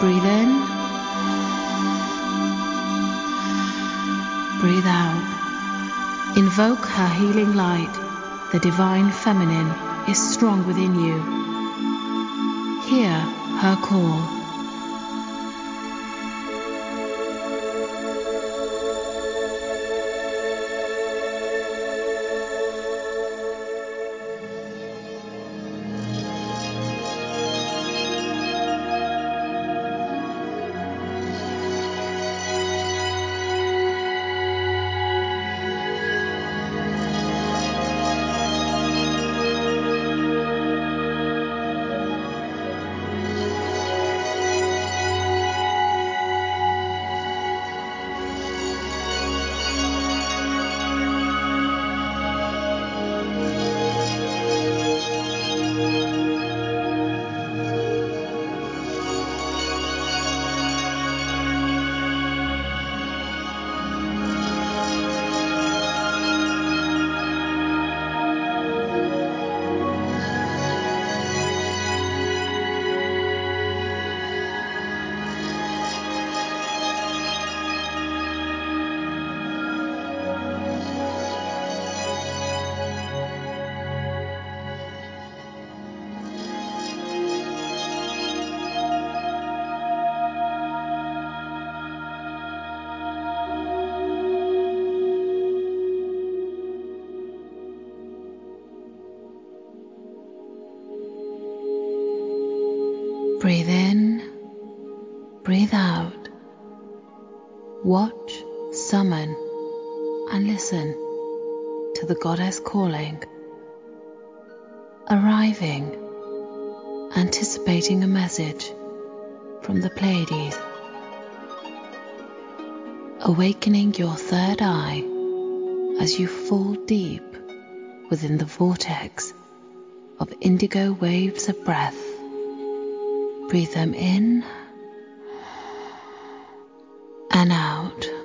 Speaker 3: Breathe in, breathe out. Invoke her healing light. The divine feminine is strong within you. Hear her call. Awakening your third eye as you fall deep within the vortex of indigo waves of breath. Breathe them in and out.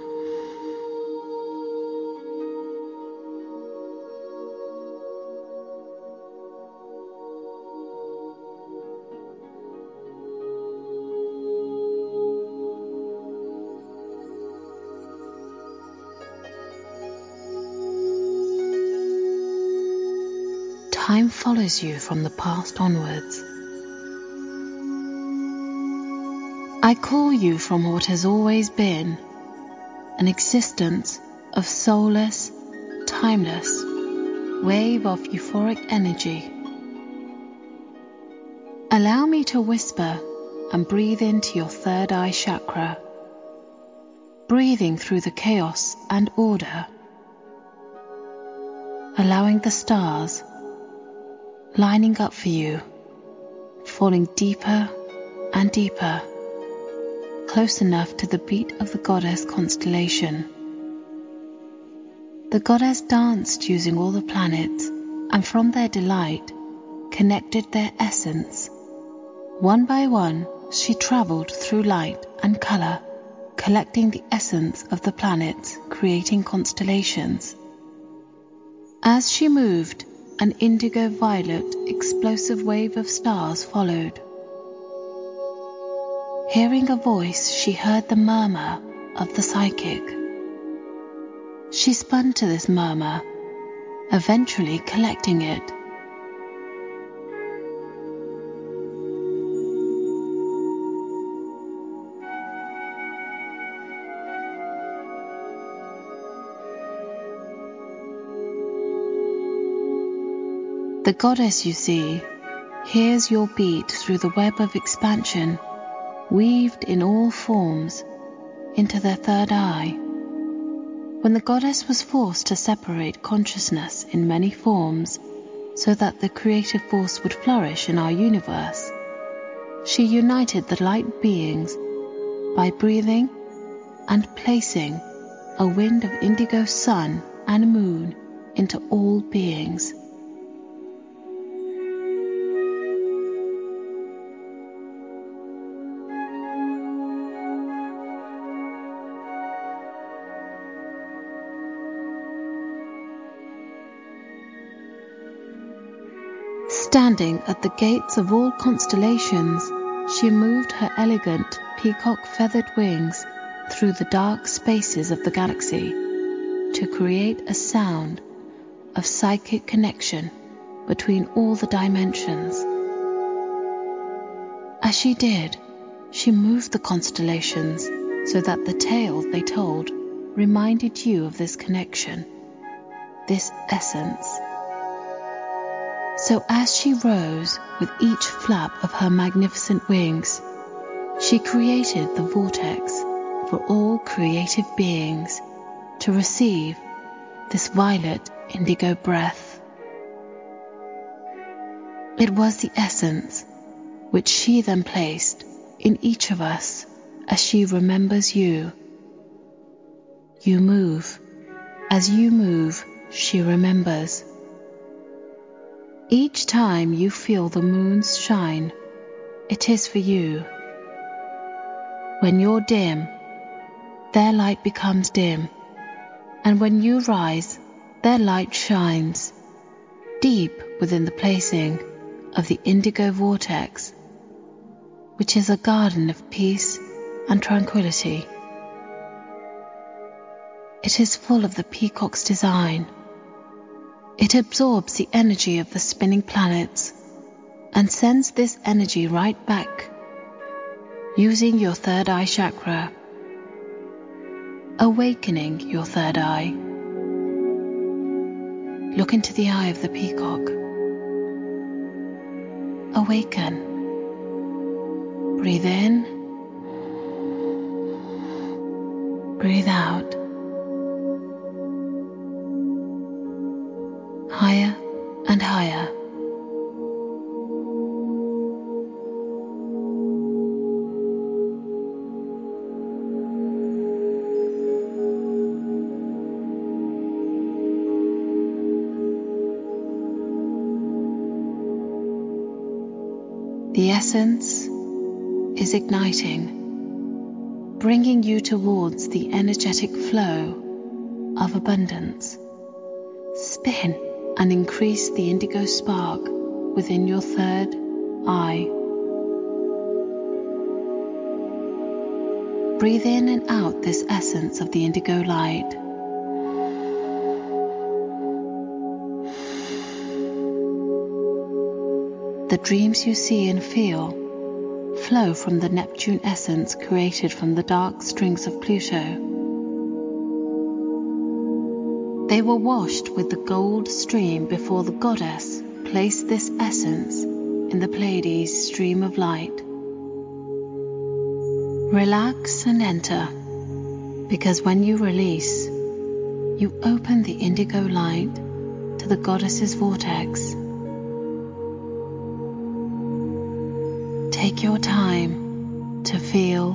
Speaker 3: Follows you from the past onwards. I call you from what has always been an existence of soulless, timeless, wave of euphoric energy. Allow me to whisper and breathe into your third eye chakra, breathing through the chaos and order, allowing the stars lining up for you, falling deeper and deeper, close enough to the beat of the goddess constellation. The goddess danced using all the planets, and from their delight, connected their essence. One by one, she traveled through light and color, collecting the essence of the planets, creating constellations. As she moved, an indigo violet explosive wave of stars followed. Hearing a voice, she heard the murmur of the psychic. She spun to this murmur, eventually collecting it. The goddess you see hears your beat through the web of expansion, weaved in all forms into their third eye. When the goddess was forced to separate consciousness in many forms so that the creative force would flourish in our universe, she united the light beings by breathing and placing a wind of indigo sun and moon into all beings. Standing at the gates of all constellations, she moved her elegant peacock feathered wings through the dark spaces of the galaxy to create a sound of psychic connection between all the dimensions. As she did, she moved the constellations so that the tales they told reminded you of this connection, this essence. So as she rose with each flap of her magnificent wings, she created the vortex for all creative beings to receive this violet indigo breath. It was the essence which she then placed in each of us as she remembers you. You move. As you move, she remembers. Each time you feel the moon's shine, it is for you. When you're dim, their light becomes dim, and when you rise, their light shines deep within the placing of the indigo vortex, which is a garden of peace and tranquility. It is full of the peacock's design. It absorbs the energy of the spinning planets and sends this energy right back using your third eye chakra, awakening your third eye. Look into the eye of the peacock. Awaken. Breathe in. Breathe out. Bringing you towards the energetic flow of abundance. Spin and increase the indigo spark within your third eye. Breathe in and out this essence of the indigo light. The dreams you see and feel flow from the Neptune essence created from the dark strings of Pluto. They were washed with the gold stream before the goddess placed this essence in the Pleiades stream of light. Relax and enter, because when you release, you open the indigo light to the goddess's vortex. Take your time to feel,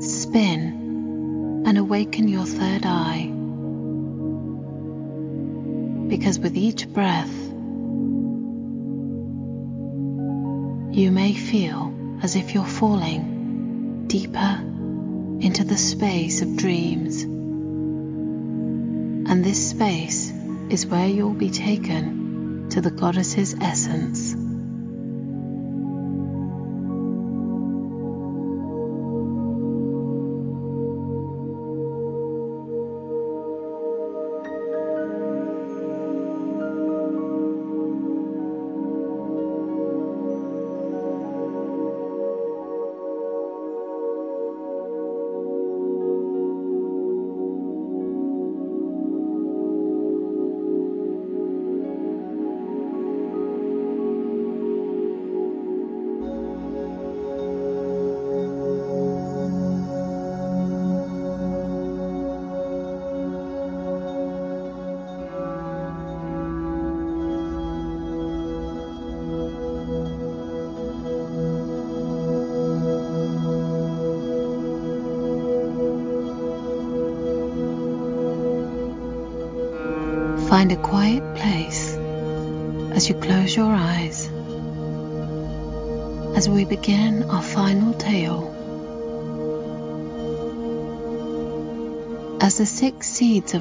Speaker 3: spin, and awaken your third eye. Because with each breath, you may feel as if you're falling deeper into the space of dreams. And this space is where you'll be taken to the goddess's essence.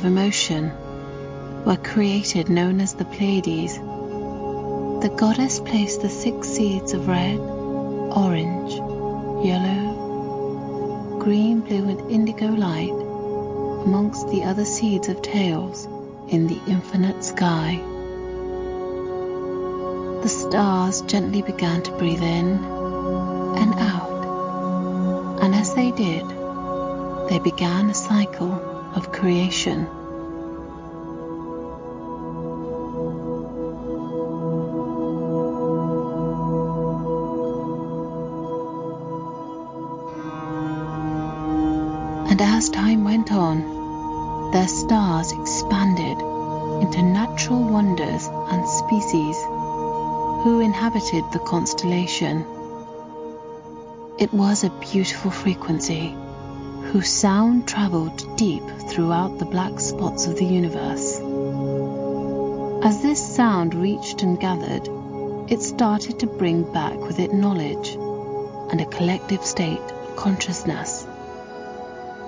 Speaker 3: Emotion were created, known as the Pleiades, the goddess placed the six seeds of red, orange, yellow, green, blue, and indigo light amongst the other seeds of tails in the infinite sky. The stars gently began to breathe in and out, and as they did, they began a cycle of creation. It was a beautiful frequency whose sound traveled deep throughout the black spots of the universe. As this sound reached and gathered, it started to bring back with it knowledge and a collective state of consciousness.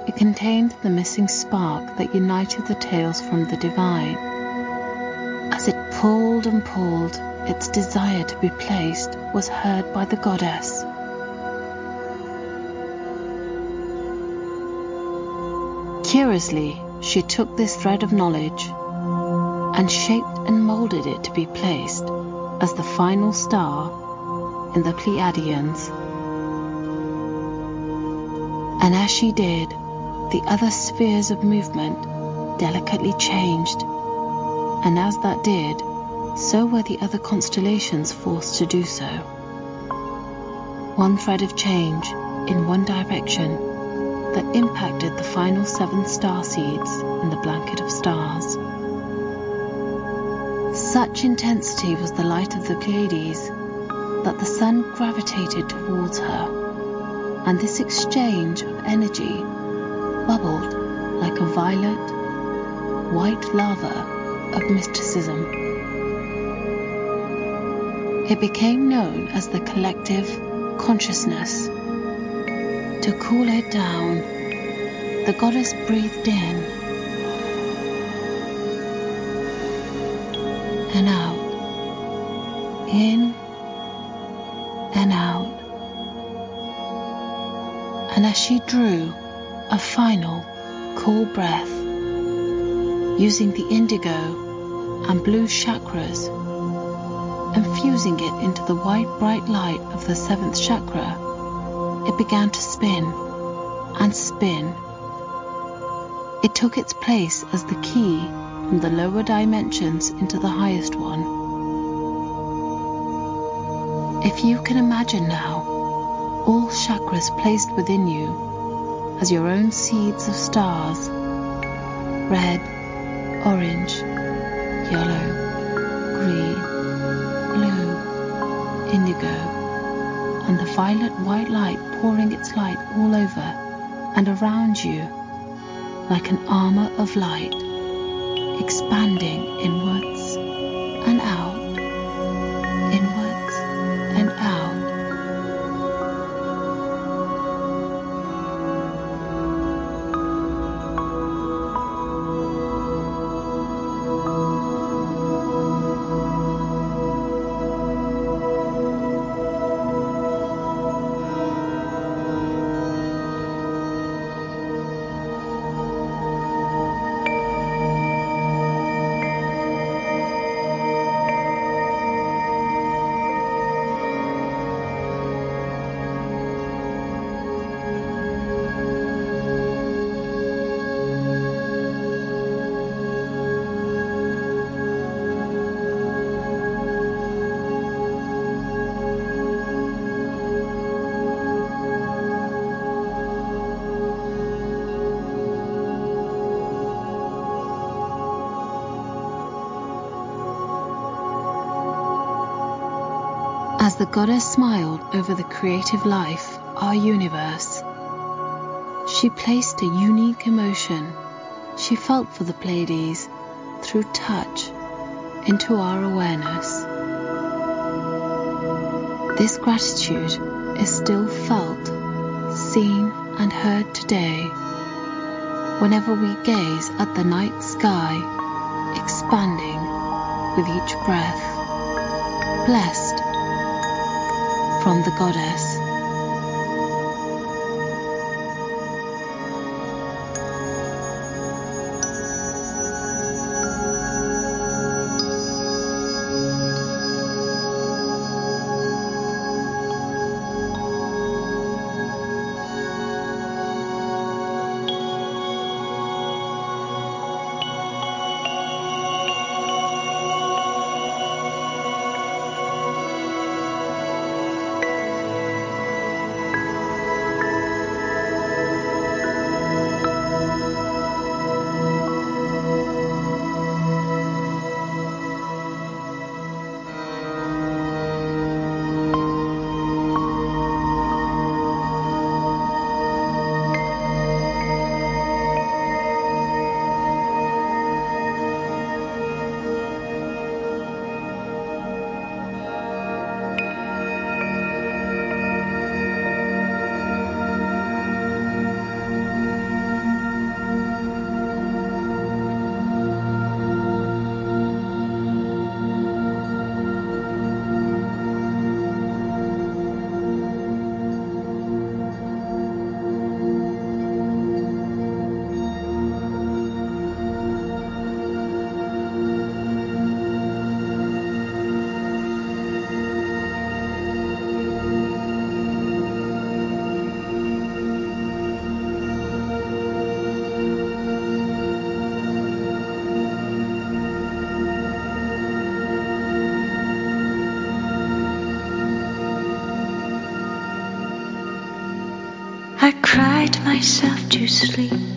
Speaker 3: It contained the missing spark that united the tales from the divine. As it pulled and pulled, its desire to be placed was heard by the goddess. Curiously, she took this thread of knowledge and shaped and molded it to be placed as the final star in the Pleiadians. And as she did, the other spheres of movement delicately changed, and as that did, so were the other constellations forced to do so. One thread of change in one direction that impacted the final seven star seeds in the blanket of stars. Such intensity was the light of the Pleiades that the sun gravitated towards her, and this exchange of energy bubbled like a violet, white lava of mysticism. It became known as the collective consciousness. To cool it down, the goddess breathed in place as the key from the lower dimensions into the highest one. If you can imagine now all chakras placed within you as your own seeds of stars red, orange, yellow, green, blue, indigo, and the violet white light pouring its light all over and around you like an armor of light, over the creative life, our universe, she placed a unique emotion she felt for the Pleiades through touch into our awareness. This gratitude is still felt, seen, and heard today whenever we gaze at the night sky expanding with each breath. Blessed from the goddess.
Speaker 6: Sleep,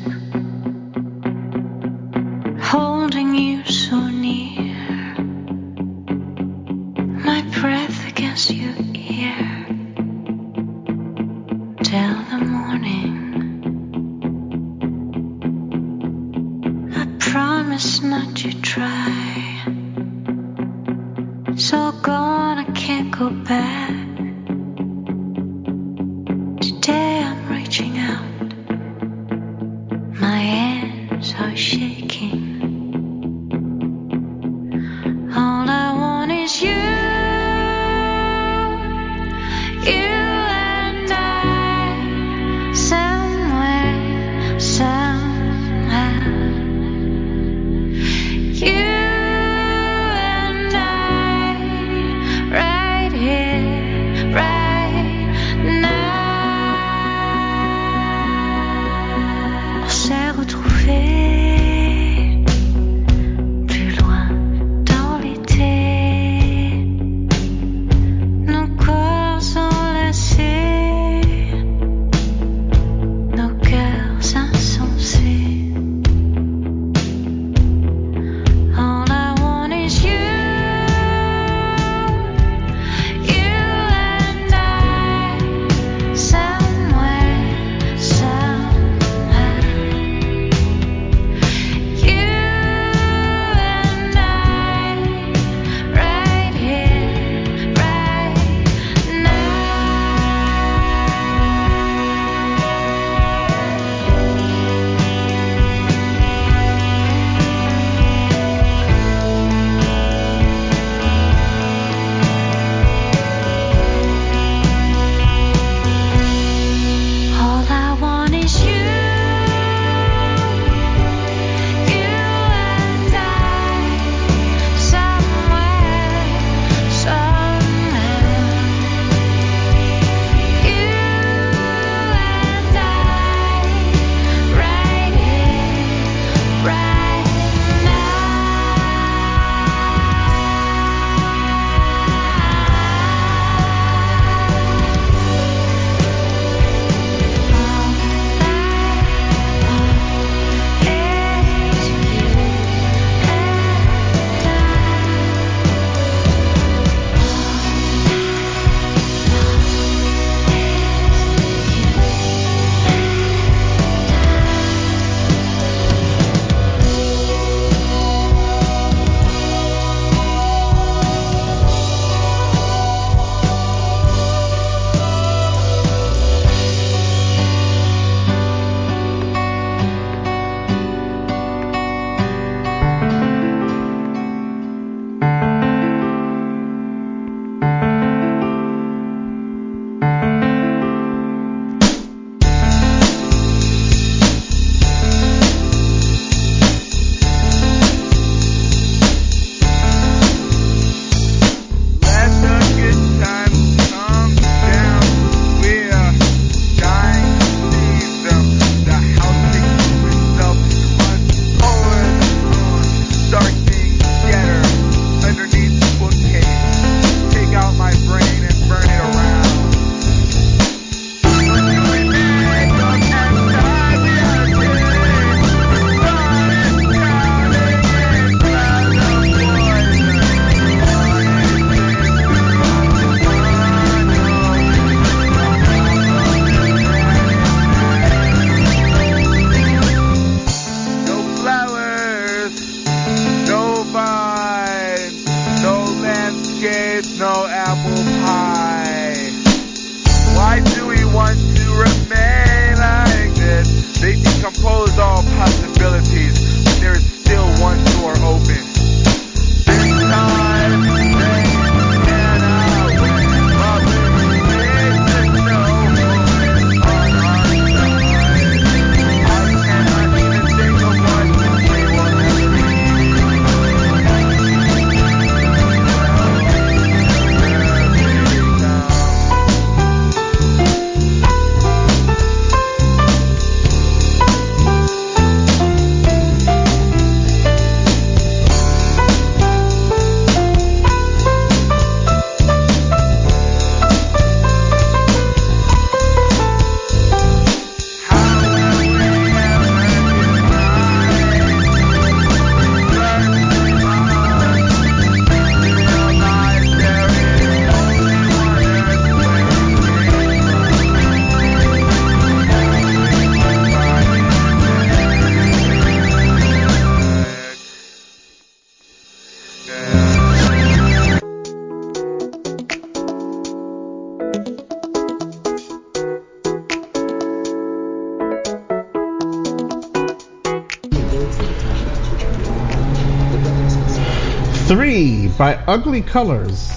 Speaker 1: by Ugly Colors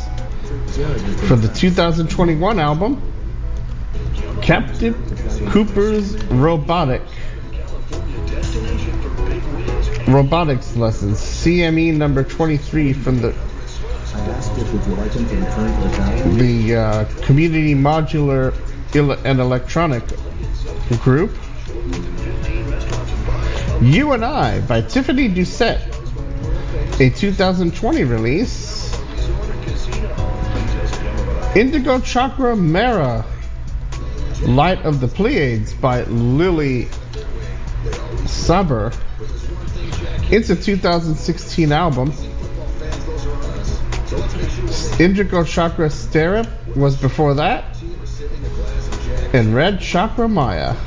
Speaker 1: from the 2021 album Captain Cooper's Robotic Robotics Lessons, CME number 23 from the
Speaker 7: the
Speaker 1: uh, Community Modular and Electronic Group. You and I by Tiphanie Doucet, a 2020 release. Indigo Chakra Mara, Light of the Pleiades by Lilly Sabir. It's a 2016 album. Indigo Chakra Sterope was before that. And Red Chakra Maia.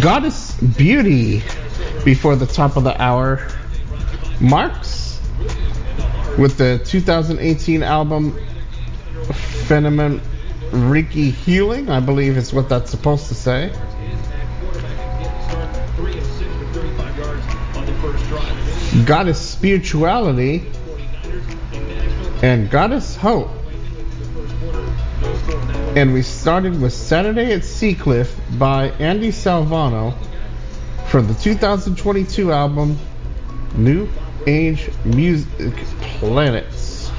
Speaker 1: Goddess Beauty before the top of the hour. Marks with the 2018 album Phenomen Reiki Healing, I believe is what that's supposed to say. Goddess Spirituality and Goddess Hope. And we started with Saturday at Seacliff by Andy Salvano from the 2022 album New Age Music Planets.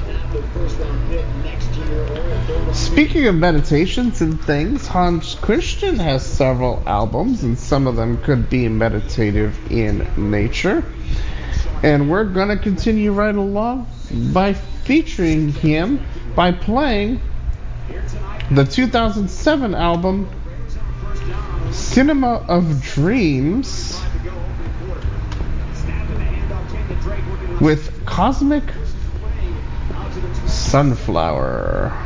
Speaker 1: Speaking of meditations and things, Hans Christian has several albums, and some of them could be meditative in nature. And we're going to continue right along by featuring him by playing the 2007 album Cinema of Dreams with Cosmic Sunflower.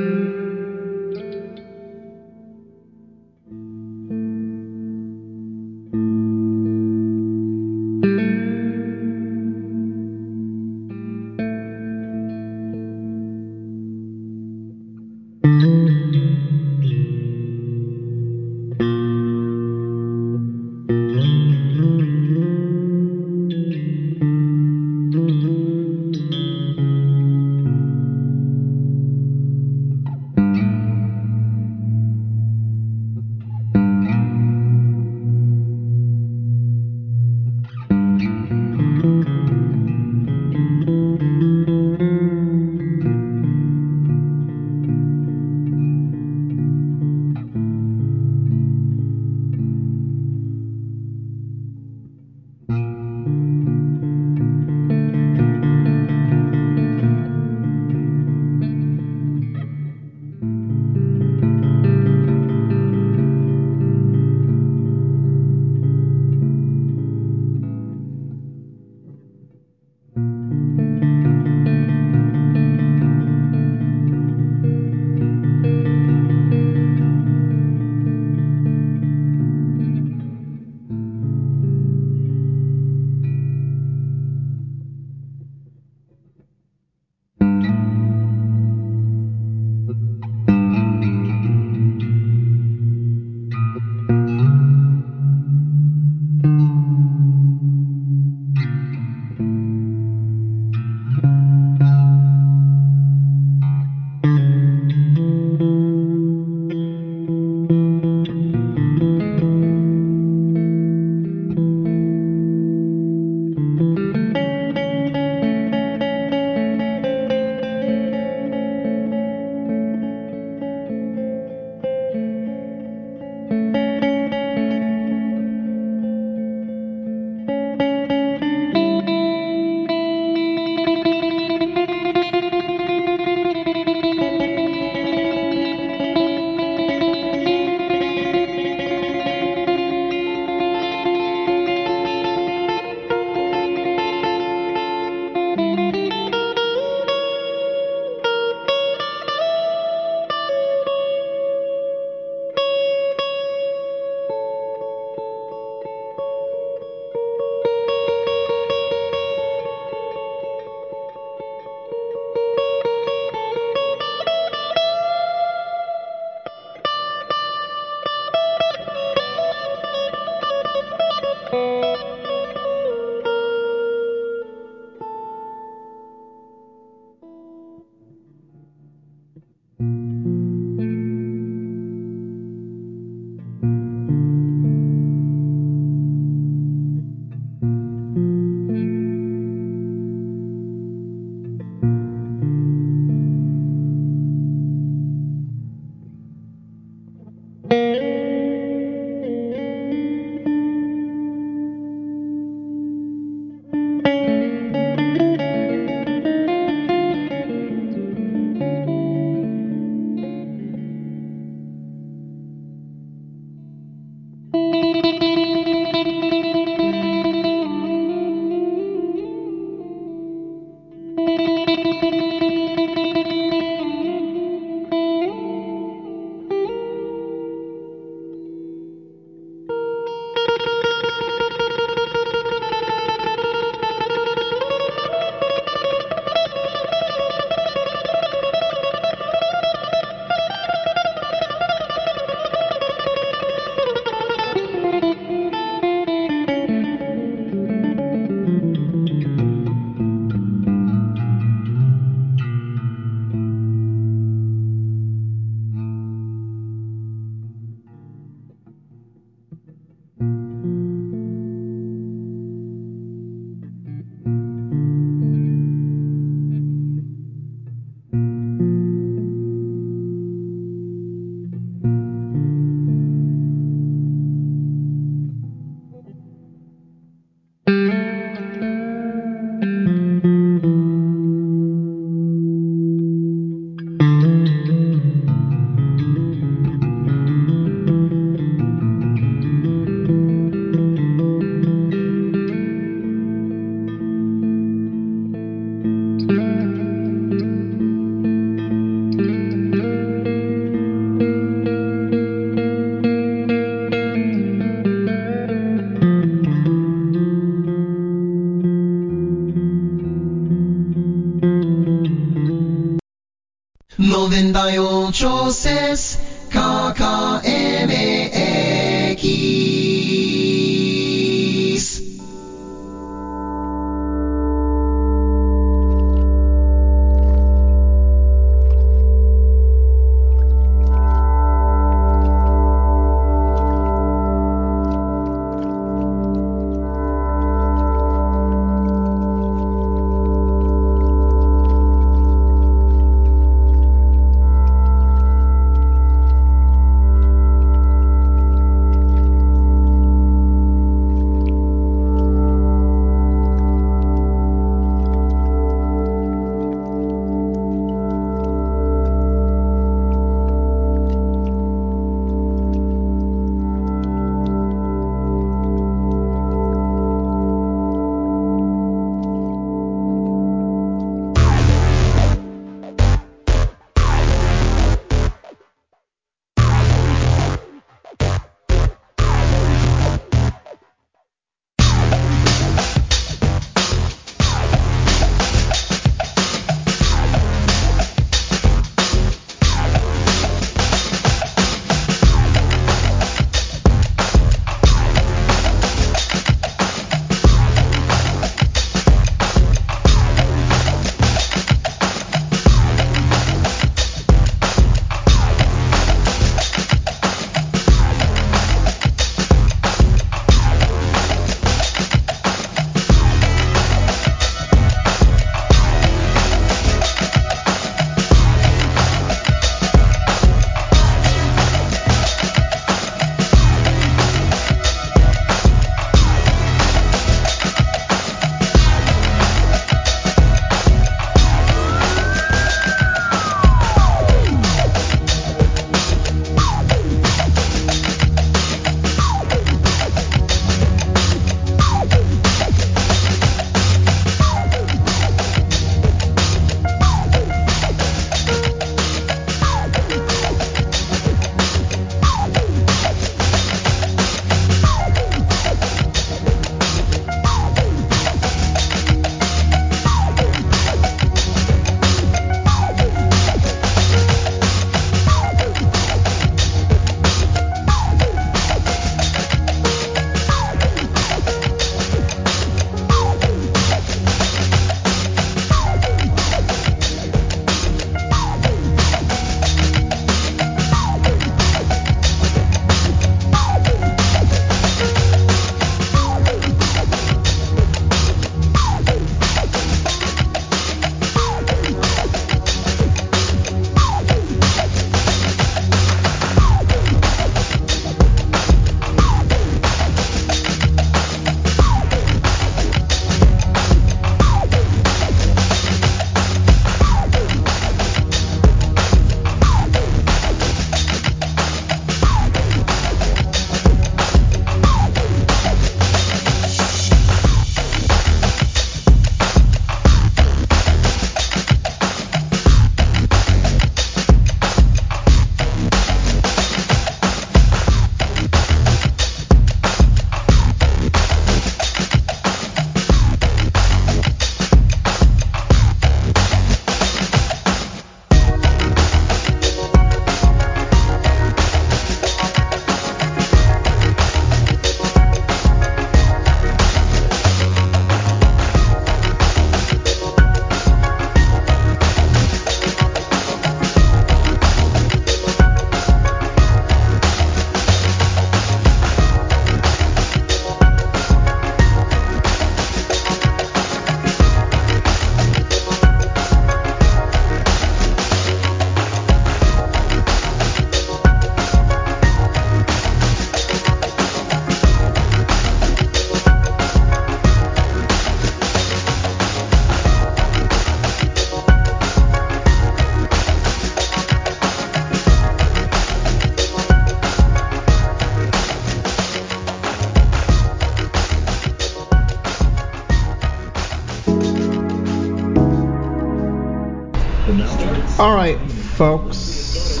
Speaker 1: All right, folks.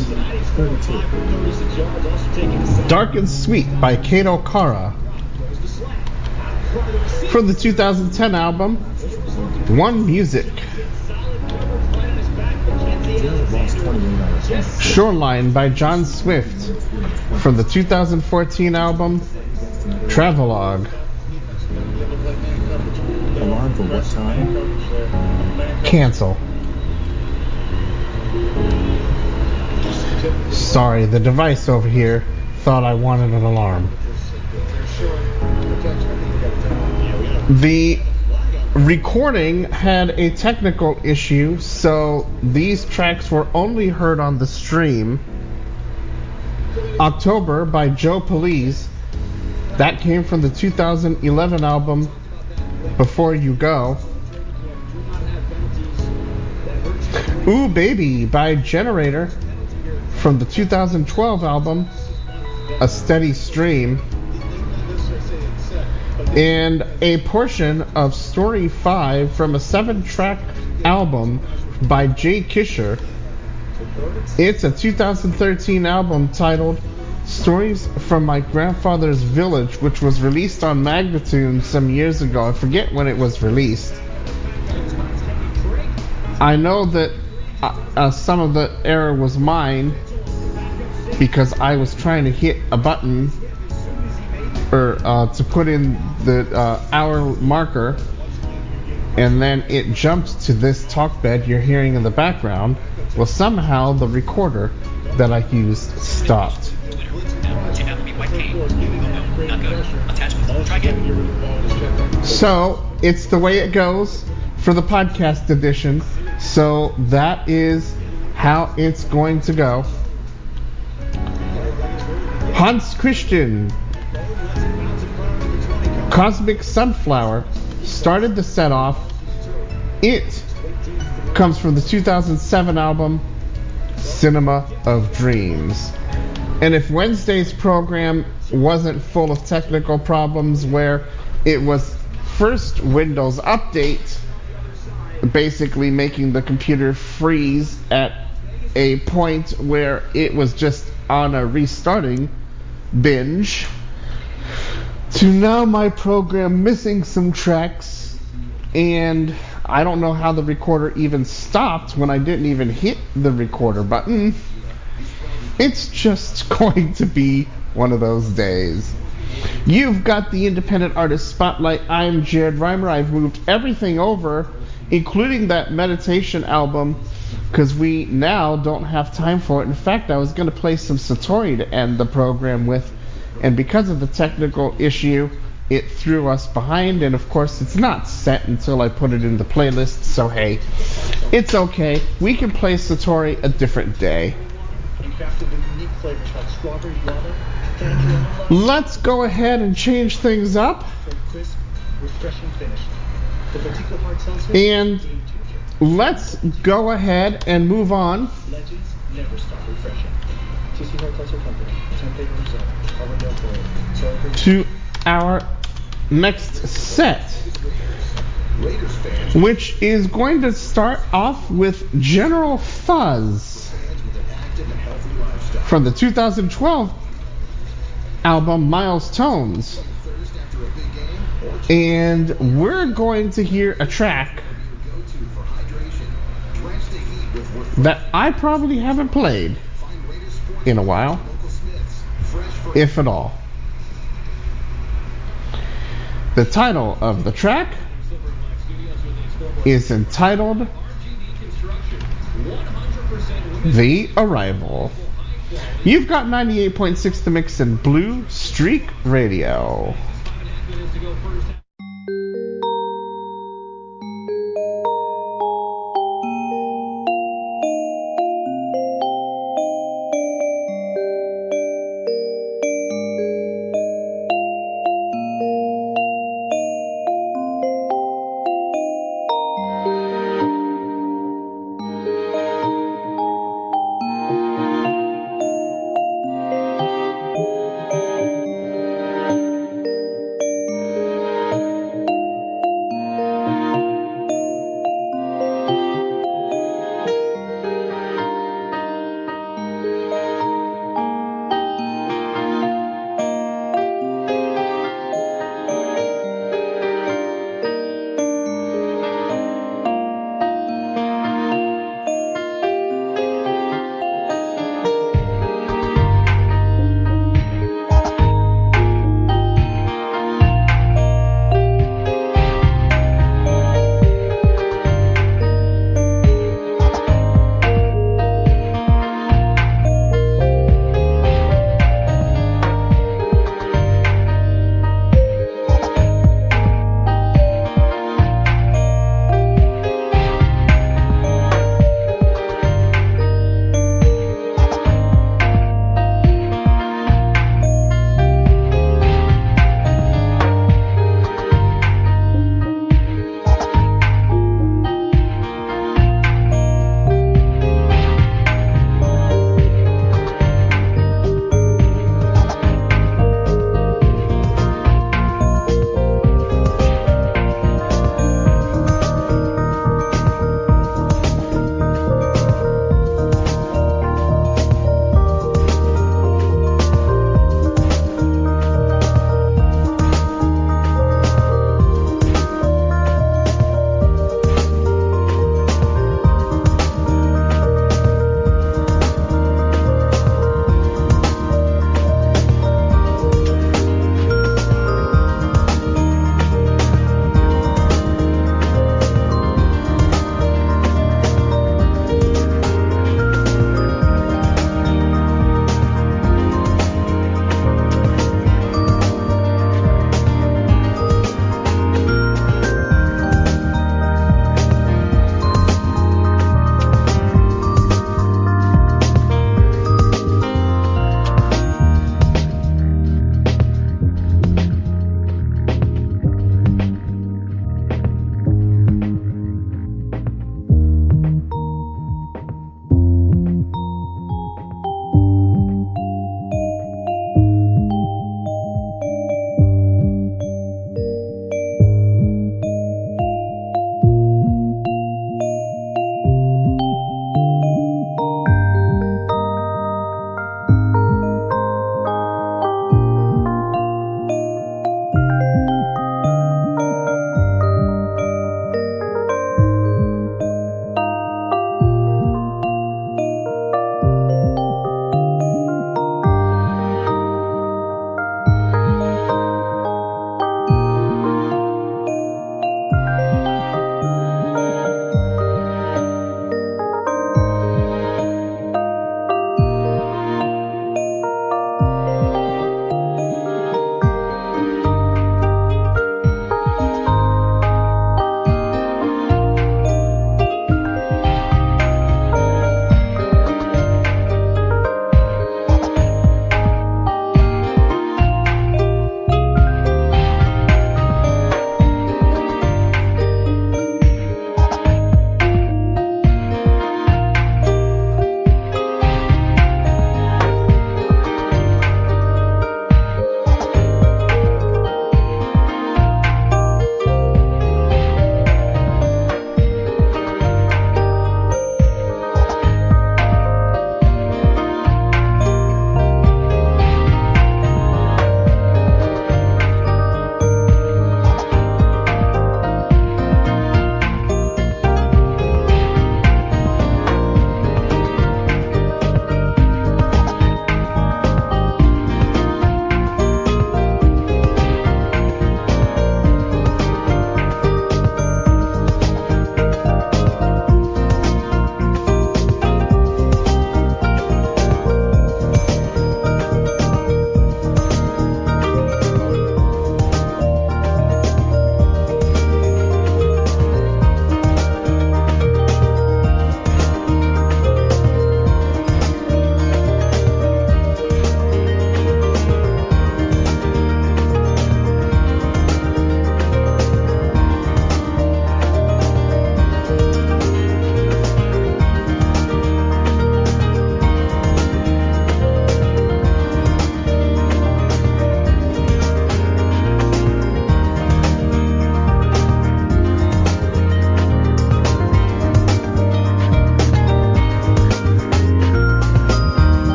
Speaker 1: Dark and Sweet by Kato Kahra. From the 2010 album, One Music.
Speaker 7: lost 20 million on its debt.
Speaker 1: Shoreline by Jon Swift from the 2014 album Travelogue.
Speaker 7: Alarm for what time?
Speaker 1: Cancel. Sorry, the device over here thought I wanted an alarm. The recording had a technical issue, so these tracks were only heard on the stream. October by Joe Palese. That came from the 2011 album Before You Go. Ooh Baby by Jenraytor from the 2012 album A Steady Stream. And a portion of Story 5 from a seven track album by Jay Kishor. It's a 2013 album titled Stories from My Grandfather's Village, which was released on Magnitude some years ago. I forget when it was released. I know that uh, some of the error was mine because I was trying to hit a button or uh, to put in the uh, hour marker, and then it jumped to this talk bed you're hearing in the background. Well, somehow the recorder that I used stopped. So it's the way it goes for the podcast edition. So that is how it's going to go. Hans Christian, Cosmic Sunflower, started the set off. It comes from the 2007 album Cinema of Dreams. And if Wednesday's program wasn't full of technical problems where it was first Windows Update, basically making the computer freeze at a point where it was just on a restarting binge, to now my program missing some tracks, and I don't know how the recorder even stopped when I didn't even hit the recorder button. It's just going to be one of those days. You've got the independent artist spotlight. I'm Jared Rimer. I've moved everything over, including that meditation album, because we now don't have time for it. In fact, I was going to play some Satori to end the program with, and because of the technical issue, it threw us behind. And of course, it's not set until I put it in the playlist, so hey, it's okay. We can play Satori a different day. Let's go ahead and change things up. And let's go ahead and move on. To our next set, which is going to start off with General Fuzz from the 2012 album Miles Tones. And we're going to hear a track that I probably haven't played in a while, if at all. The title of the track is entitled The Arrival. You've got 98.6 The Mix in Blue Streak Radio
Speaker 8: minutes to go
Speaker 1: first.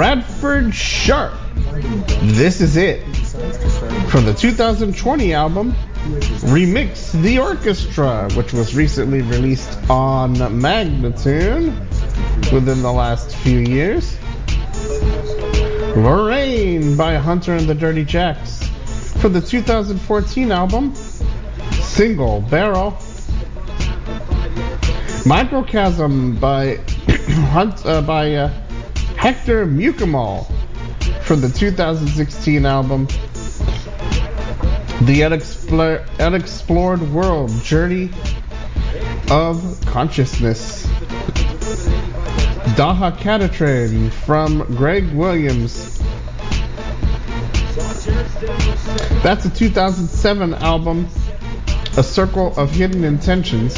Speaker 1: Bradford Sharp. This is it. From the 2020 album, Remix the Orchestra, which was recently released on Magnatune within the last few years. Lorraine by Hunter and the Dirty Jacks. For the 2014 album, Single Barrel. Microcosm by Hunt uh, by uh, Hector Mukamal from the 2016 album The Unexplored, Unexplored World Journey of Consciousness. Daha Catatrain from Greg Williams. That's a 2007 album, A Circle of Hidden Intentions.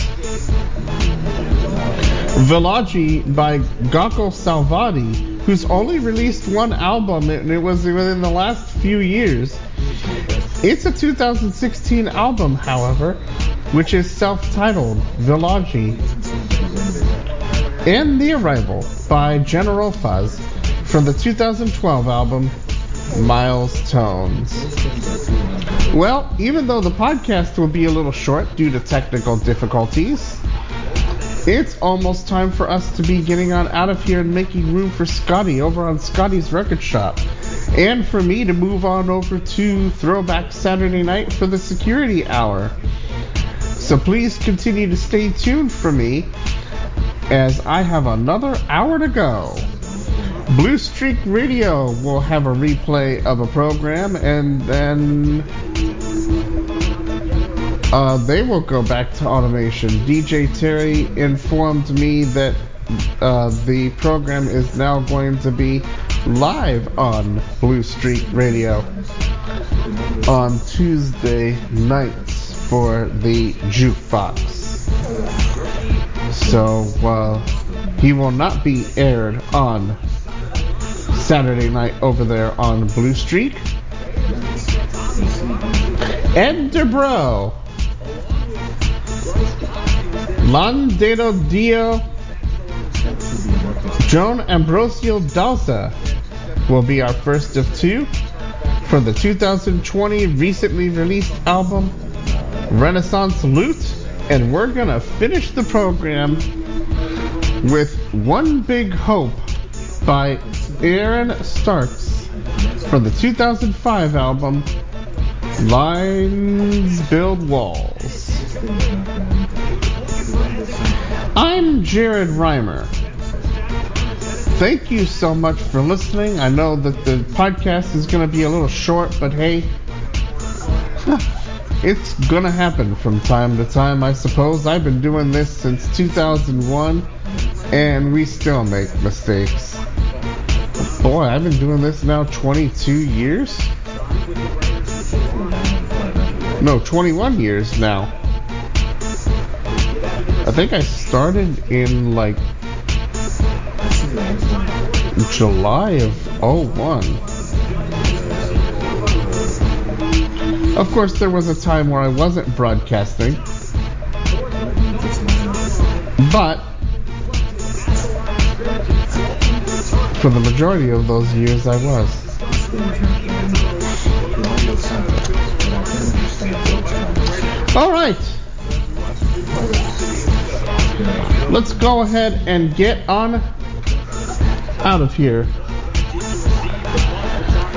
Speaker 1: Valaji by Gokul Salvadi, who's only released one album and it was within the last few years. It's a 2016 album, however, which is self-titled Valaji. And The Arrival by General Fuzz from the 2012 album Miles Tones. Well, even though the podcast will be a little short due to technical difficulties, it's almost time for us to be getting on out of here and making room for Scotty over on Scotty's Record Shop. And for me to move on over to Throwback Saturday Night for the Security Hour. So please continue to stay tuned for me as I have another hour to go. Blue Streak Radio will have a replay of a program and then uh, they will go back to automation. DJ Terry informed me that uh, the program is now going to be live on Blue Streak Radio on Tuesday nights for the jukebox. So uh, he will not be aired on Saturday night over there on Blue Streak. Ed Debro Landero Dio, Joan Ambrosio Dalsa will be our first of two for the 2020 recently released album Renaissance Loot, and we're gonna finish the program with One Big Hope by Aaron Starks from the 2005 album Lines Build Walls. I'm Jared Rimer. Thank you so much for listening. I know that the podcast is going to be a little short, but hey, it's going to happen from time to time, I suppose. I've been doing this since 2001, and we still make mistakes. Boy, I've been doing this now 22 years? No, 21 years now. I think I started in like July of 01. Of course, there was a time where I wasn't broadcasting, but for the majority of those years I was. All right. Let's go ahead and get on out of here.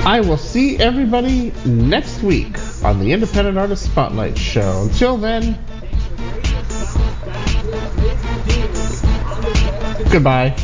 Speaker 1: I will see everybody next week on the Independent Artist Spotlight Show. Until then, goodbye.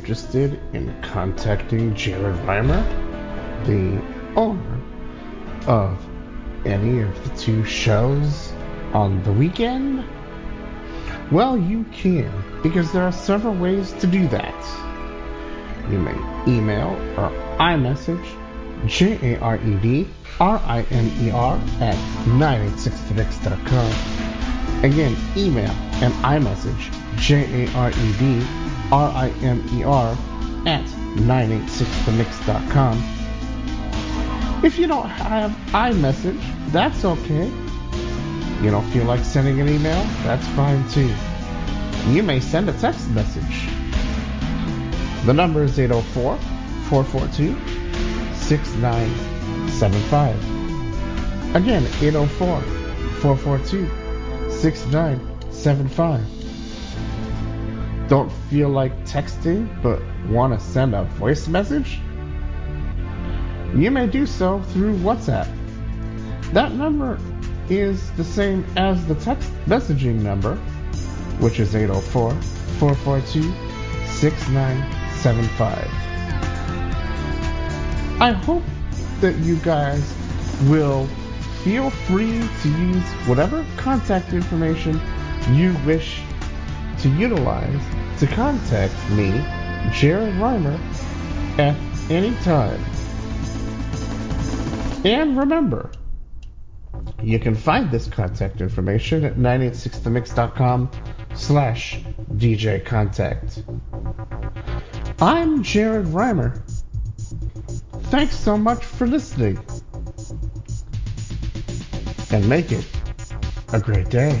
Speaker 1: Interested in contacting Jared Rimer, the owner of any of the two shows on the weekend? Well, you can, because there are several ways to do that. You may email or iMessage J-A-R-E-D-R-I-M-E-R at 986themix.com. Again, email and iMessage J-A-R-E-D-R-I-M-E-R at 986themix.com. If you don't have iMessage, that's okay. You don't feel like sending an email? That's fine too. You may send a text message. The number is 804 442 6975. Again, 804 442 6975. Don't feel like texting but want to send a voice message? You may do so through WhatsApp. That number is the same as the text messaging number, which is 804 442 6975. I hope that you guys will feel free to use whatever contact information you wish to utilize to contact me, Jared Rimer, at any time. And remember, you can find this contact information at 986themix.com slash DJ Contact. I'm Jared Rimer. Thanks so much for listening. And make it a great day.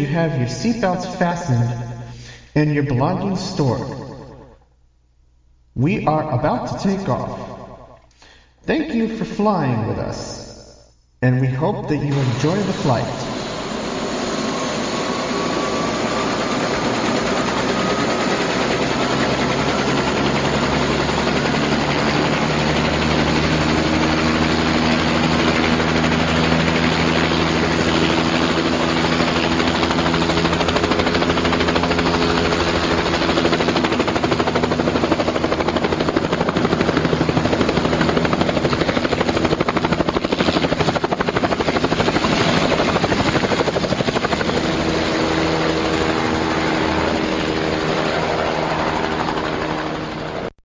Speaker 1: you have your seatbelts fastened and your belongings stored. We are about to take off. Thank you for flying with us, and we hope that you enjoy the flight.